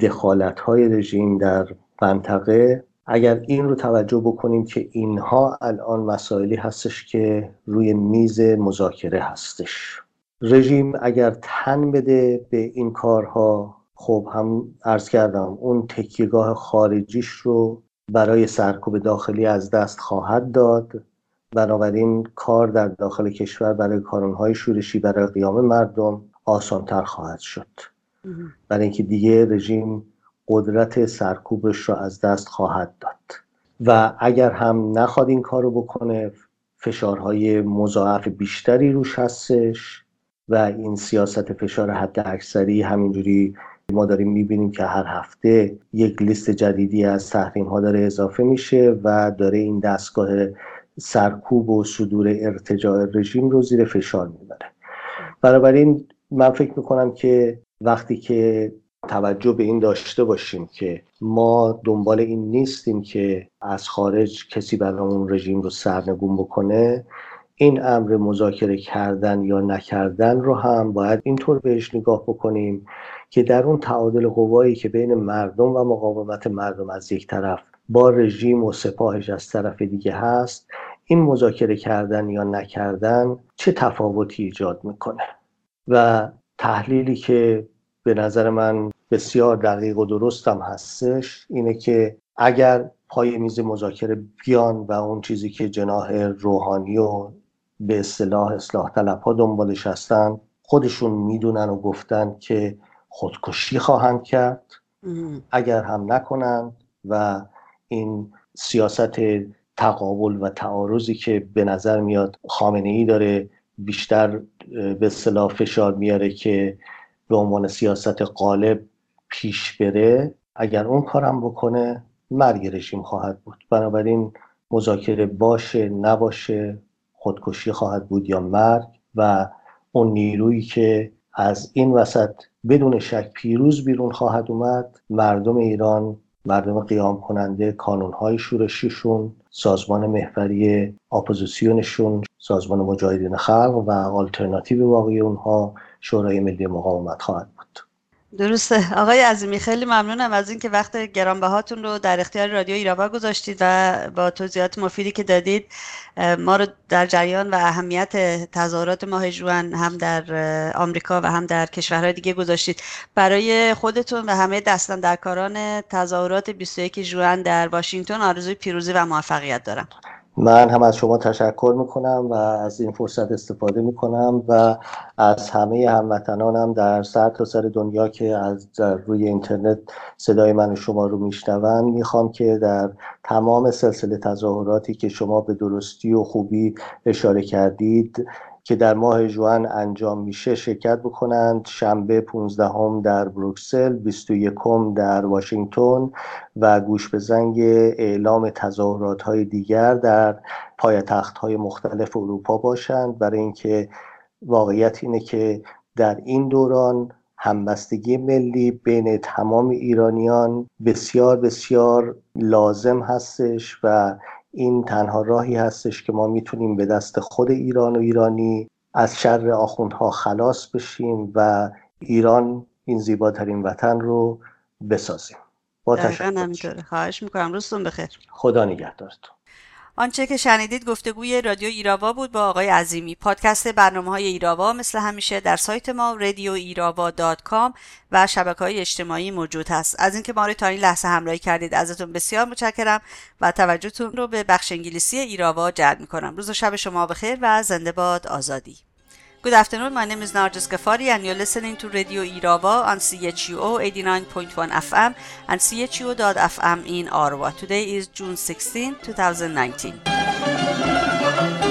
دخالت های رژیم در منطقه. اگر این رو توجه بکنیم که اینها الان مسائلی هستش که روی میز مذاکره هستش. رژیم اگر تن بده به این کارها خب هم ارز کردم اون تکیهگاه خارجیش رو برای سرکوب داخلی از دست خواهد داد. بنابراین کار در داخل کشور برای کارونهای شورشی برای قیام مردم آسانتر خواهد شد. برای اینکه دیگه رژیم قدرت سرکوبش را از دست خواهد داد. و اگر هم نخواد این کارو بکنه فشارهای مضاعف بیشتری روش هستش و این سیاست فشار حد اکثری همینجوری ما داریم می‌بینیم که هر هفته یک لیست جدیدی از تحریم ها داره اضافه میشه و داره این دستگاه سرکوب و صدور ارتجاع رژیم رو زیر فشار می‌بره. بنابراین من فکر می‌کنم که وقتی که توجه به این داشته باشیم که ما دنبال این نیستیم که از خارج کسی برامون رژیم رو سرنگون بکنه این امر مذاکره کردن یا نکردن رو هم باید اینطور بهش نگاه بکنیم که در اون تعادل قوایی که بین مردم و مقاومت مردم از یک طرف با رژیم و سپاهش از طرف دیگه هست این مذاکره کردن یا نکردن چه تفاوتی ایجاد می‌کنه؟ و تحلیلی که به نظر من بسیار دقیق و درستم هستش اینه که اگر پای میز مذاکره بیان و اون چیزی که جناح روحانی و به اصطلاح اصلاح طلب ها دنبالش هستن خودشون می‌دونن و گفتن که خودکشی خواهند کرد. اگر هم نکنند و این سیاست تقابل و تعارضی که به نظر میاد خامنه ای داره بیشتر به اصطلاح فشار میاره که به عنوان سیاست قالب پیش بره اگر اون کارم بکنه مرگ رژیم خواهد بود. بنابراین مذاکره باشه نباشه خودکشی خواهد بود یا مرگ و اون نیرویی که از این وسط بدون شک پیروز بیرون خواهد اومد. مردم ایران مردم قیام کننده کانونهای شورشیشون سازمان محوری اپوزیسیونشون سازمان مجاهدین خلق و آلترناتیو واقعی اونها شورای ملی مقاومت خواهد درسته. آقای عظیمی خیلی ممنونم از اینکه وقت گرانبهاتون رو در اختیار رادیو ایراوا گذاشتید و با توضیحات مفیدی که دادید ما رو در جریان و اهمیت تظاهرات ماه جوان هم در آمریکا و هم در کشورهای دیگه گذاشتید. برای خودتون و همه کاران تظاهرات 21 جوان در واشنگتن آرزوی پیروزی و موفقیت دارم. من هم از شما تشکر می‌کنم و از این فرصت استفاده می‌کنم و از همه هموطنانم در سر تا سر دنیا که از روی اینترنت صدای من و شما رو میشنون می‌خوام که در تمام سلسله تظاهراتی که شما به درستی و خوبی اشاره کردید که در ماه جوان انجام میشه شرکت بکنند شنبه 15 هم در بروکسل 21 هم در واشنگتن و گوش به زنگ اعلام تظاهرات های دیگر در پایتخت های مختلف اروپا باشند. برای اینکه واقعیت اینه که در این دوران همبستگی ملی بین تمام ایرانیان بسیار بسیار لازم هستش و این تنها راهی هستش که ما می‌تونیم به دست خود ایران و ایرانی از شر آخوندها خلاص بشیم و ایران این زیباترین وطن رو بسازیم. با تشکر. خواهش می‌کنم. روزتون بخیر. خدا نگهدارتون. آنچه که شنیدید گفتگوی رادیو ایراوا بود با آقای عظیمی. پادکست برنامه های ایراوا مثل همیشه در سایت ما رادیو ایراوا دات کام و شبکه های اجتماعی موجود هست. از اینکه ما رو تا این لحظه همراهی کردید ازتون بسیار متشکرم و توجهتون رو به بخش انگلیسی ایراوا جلب می‌کنم. روز و شب شما بخیر و زنده باد آزادی. Good afternoon. My name is Narjas Ghaffari, and you're listening to Radio Irava on CHUO 89.1 FM and CHUO.FM in Arwa. Today is June 16, 2019.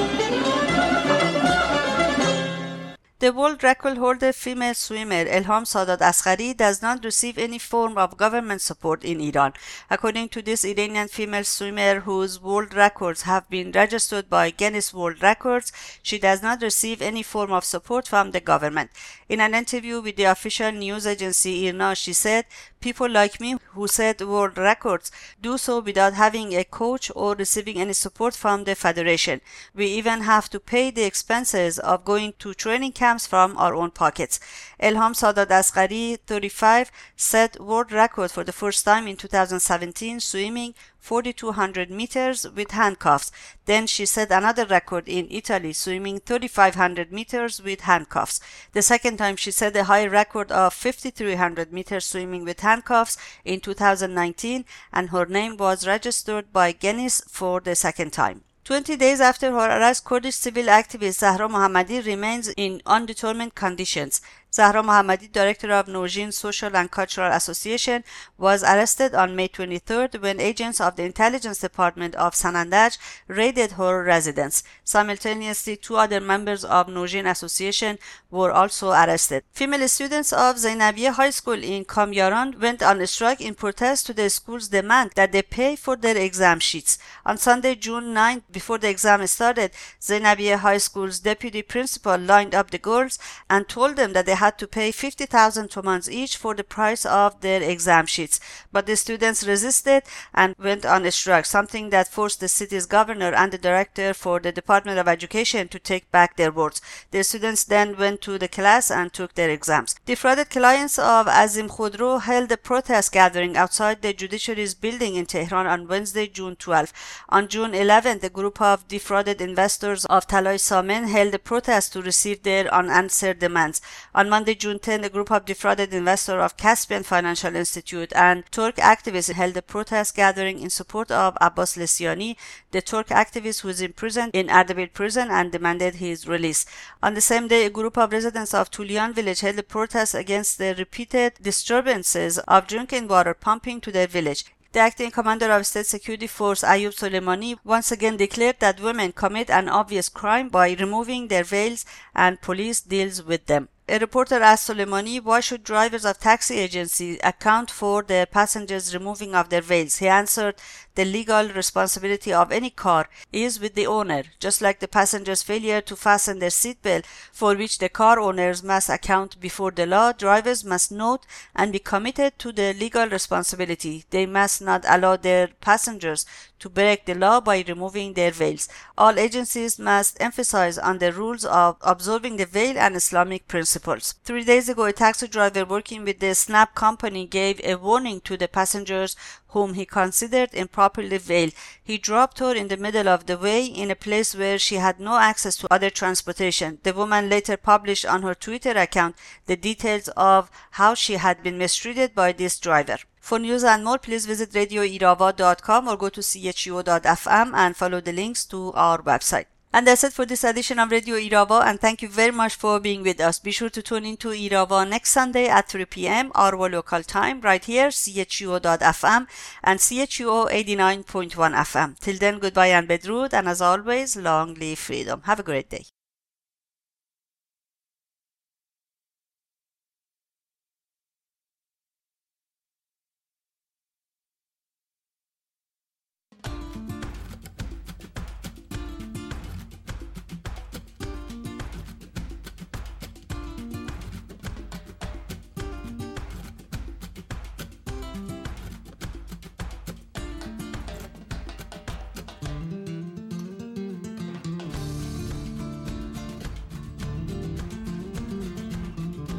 The world record holder female swimmer Elham Sadat Asghari does not receive any form of government support in Iran. According to this Iranian female swimmer whose world records have been registered by Guinness World Records, she does not receive any form of support from the government. In an interview with the official news agency IRNA, she said, People like me who set world records do so without having a coach or receiving any support from the federation. We even have to pay the expenses of going to training camps from our own pockets. Elham Sadat Asghari, 35, set world record for the first time in 2017 swimming 4200 meters with handcuffs. Then she set another record in Italy, swimming 3500 meters with handcuffs. The second time she set a high record of 5300 meters swimming with handcuffs in 2019, and her name was registered by Guinness for the second time. 20 days after her arrest, Kurdish civil activist Zahra Mohammadi remains in undetermined conditions. Zahra Mohammadi, director of Nojin Social and Cultural Association, was arrested on May 23rd when agents of the intelligence department of Sanandaj raided her residence. Simultaneously, two other members of Nojin Association were also arrested. Female students of Zainabiya High School in Kamyaran went on a strike in protest to the school's demand that they pay for their exam sheets. On Sunday, June 9th, before the exam started, Zainabiya High School's deputy principal lined up the girls and told them that they had to pay 50,000 tomans each for the price of their exam sheets. But the students resisted and went on a strike, something that forced the city's governor and the director for the Department of Education to take back their words. The students then went to the class and took their exams. Defrauded clients of Azim Khudro held a protest gathering outside the judiciary's building in Tehran on Wednesday, June 12. On June 11, the group of defrauded investors of Talay Samen held a protest to receive their unanswered demands. On Monday, June 10, a group of defrauded investors of Caspian Financial Institute and Turk activists held a protest gathering in support of Abbas Lesiani, the Turk activist who is imprisoned in Ardabil prison and demanded his release. On the same day, a group of residents of Tulian village held a protest against the repeated disturbances of drinking water pumping to their village. The acting commander of State Security Force Ayub Soleimani once again declared that women commit an obvious crime by removing their veils and police deals with them. A reporter asked Soleimani why should drivers of taxi agencies account for their passengers removing of their veils. He answered, the legal responsibility of any car is with the owner, just like the passenger's failure to fasten their seatbelt, for which the car owners must account before the law. Drivers must note and be committed to the legal responsibility. They must not allow their passengers to break the law by removing their veils. All agencies must emphasize on the rules of observing the veil and Islamic principles. Three days ago, a taxi driver working with the Snap company gave a warning to the passengers whom he considered improperly veiled. He dropped her in the middle of the way in a place where she had no access to other transportation. The woman later published on her Twitter account the details of how she had been mistreated by this driver. For news and more, please visit radioirava.com or go to chu.fm and follow the links to our website. And that's it for this edition of Radio Irava, and thank you very much for being with us. Be sure to tune in to Irava next Sunday at 3 p.m. our local time, right here, chuo.fm and chuo 89.1 FM. Till then, goodbye and bedrood, and as always, long live freedom. Have a great day.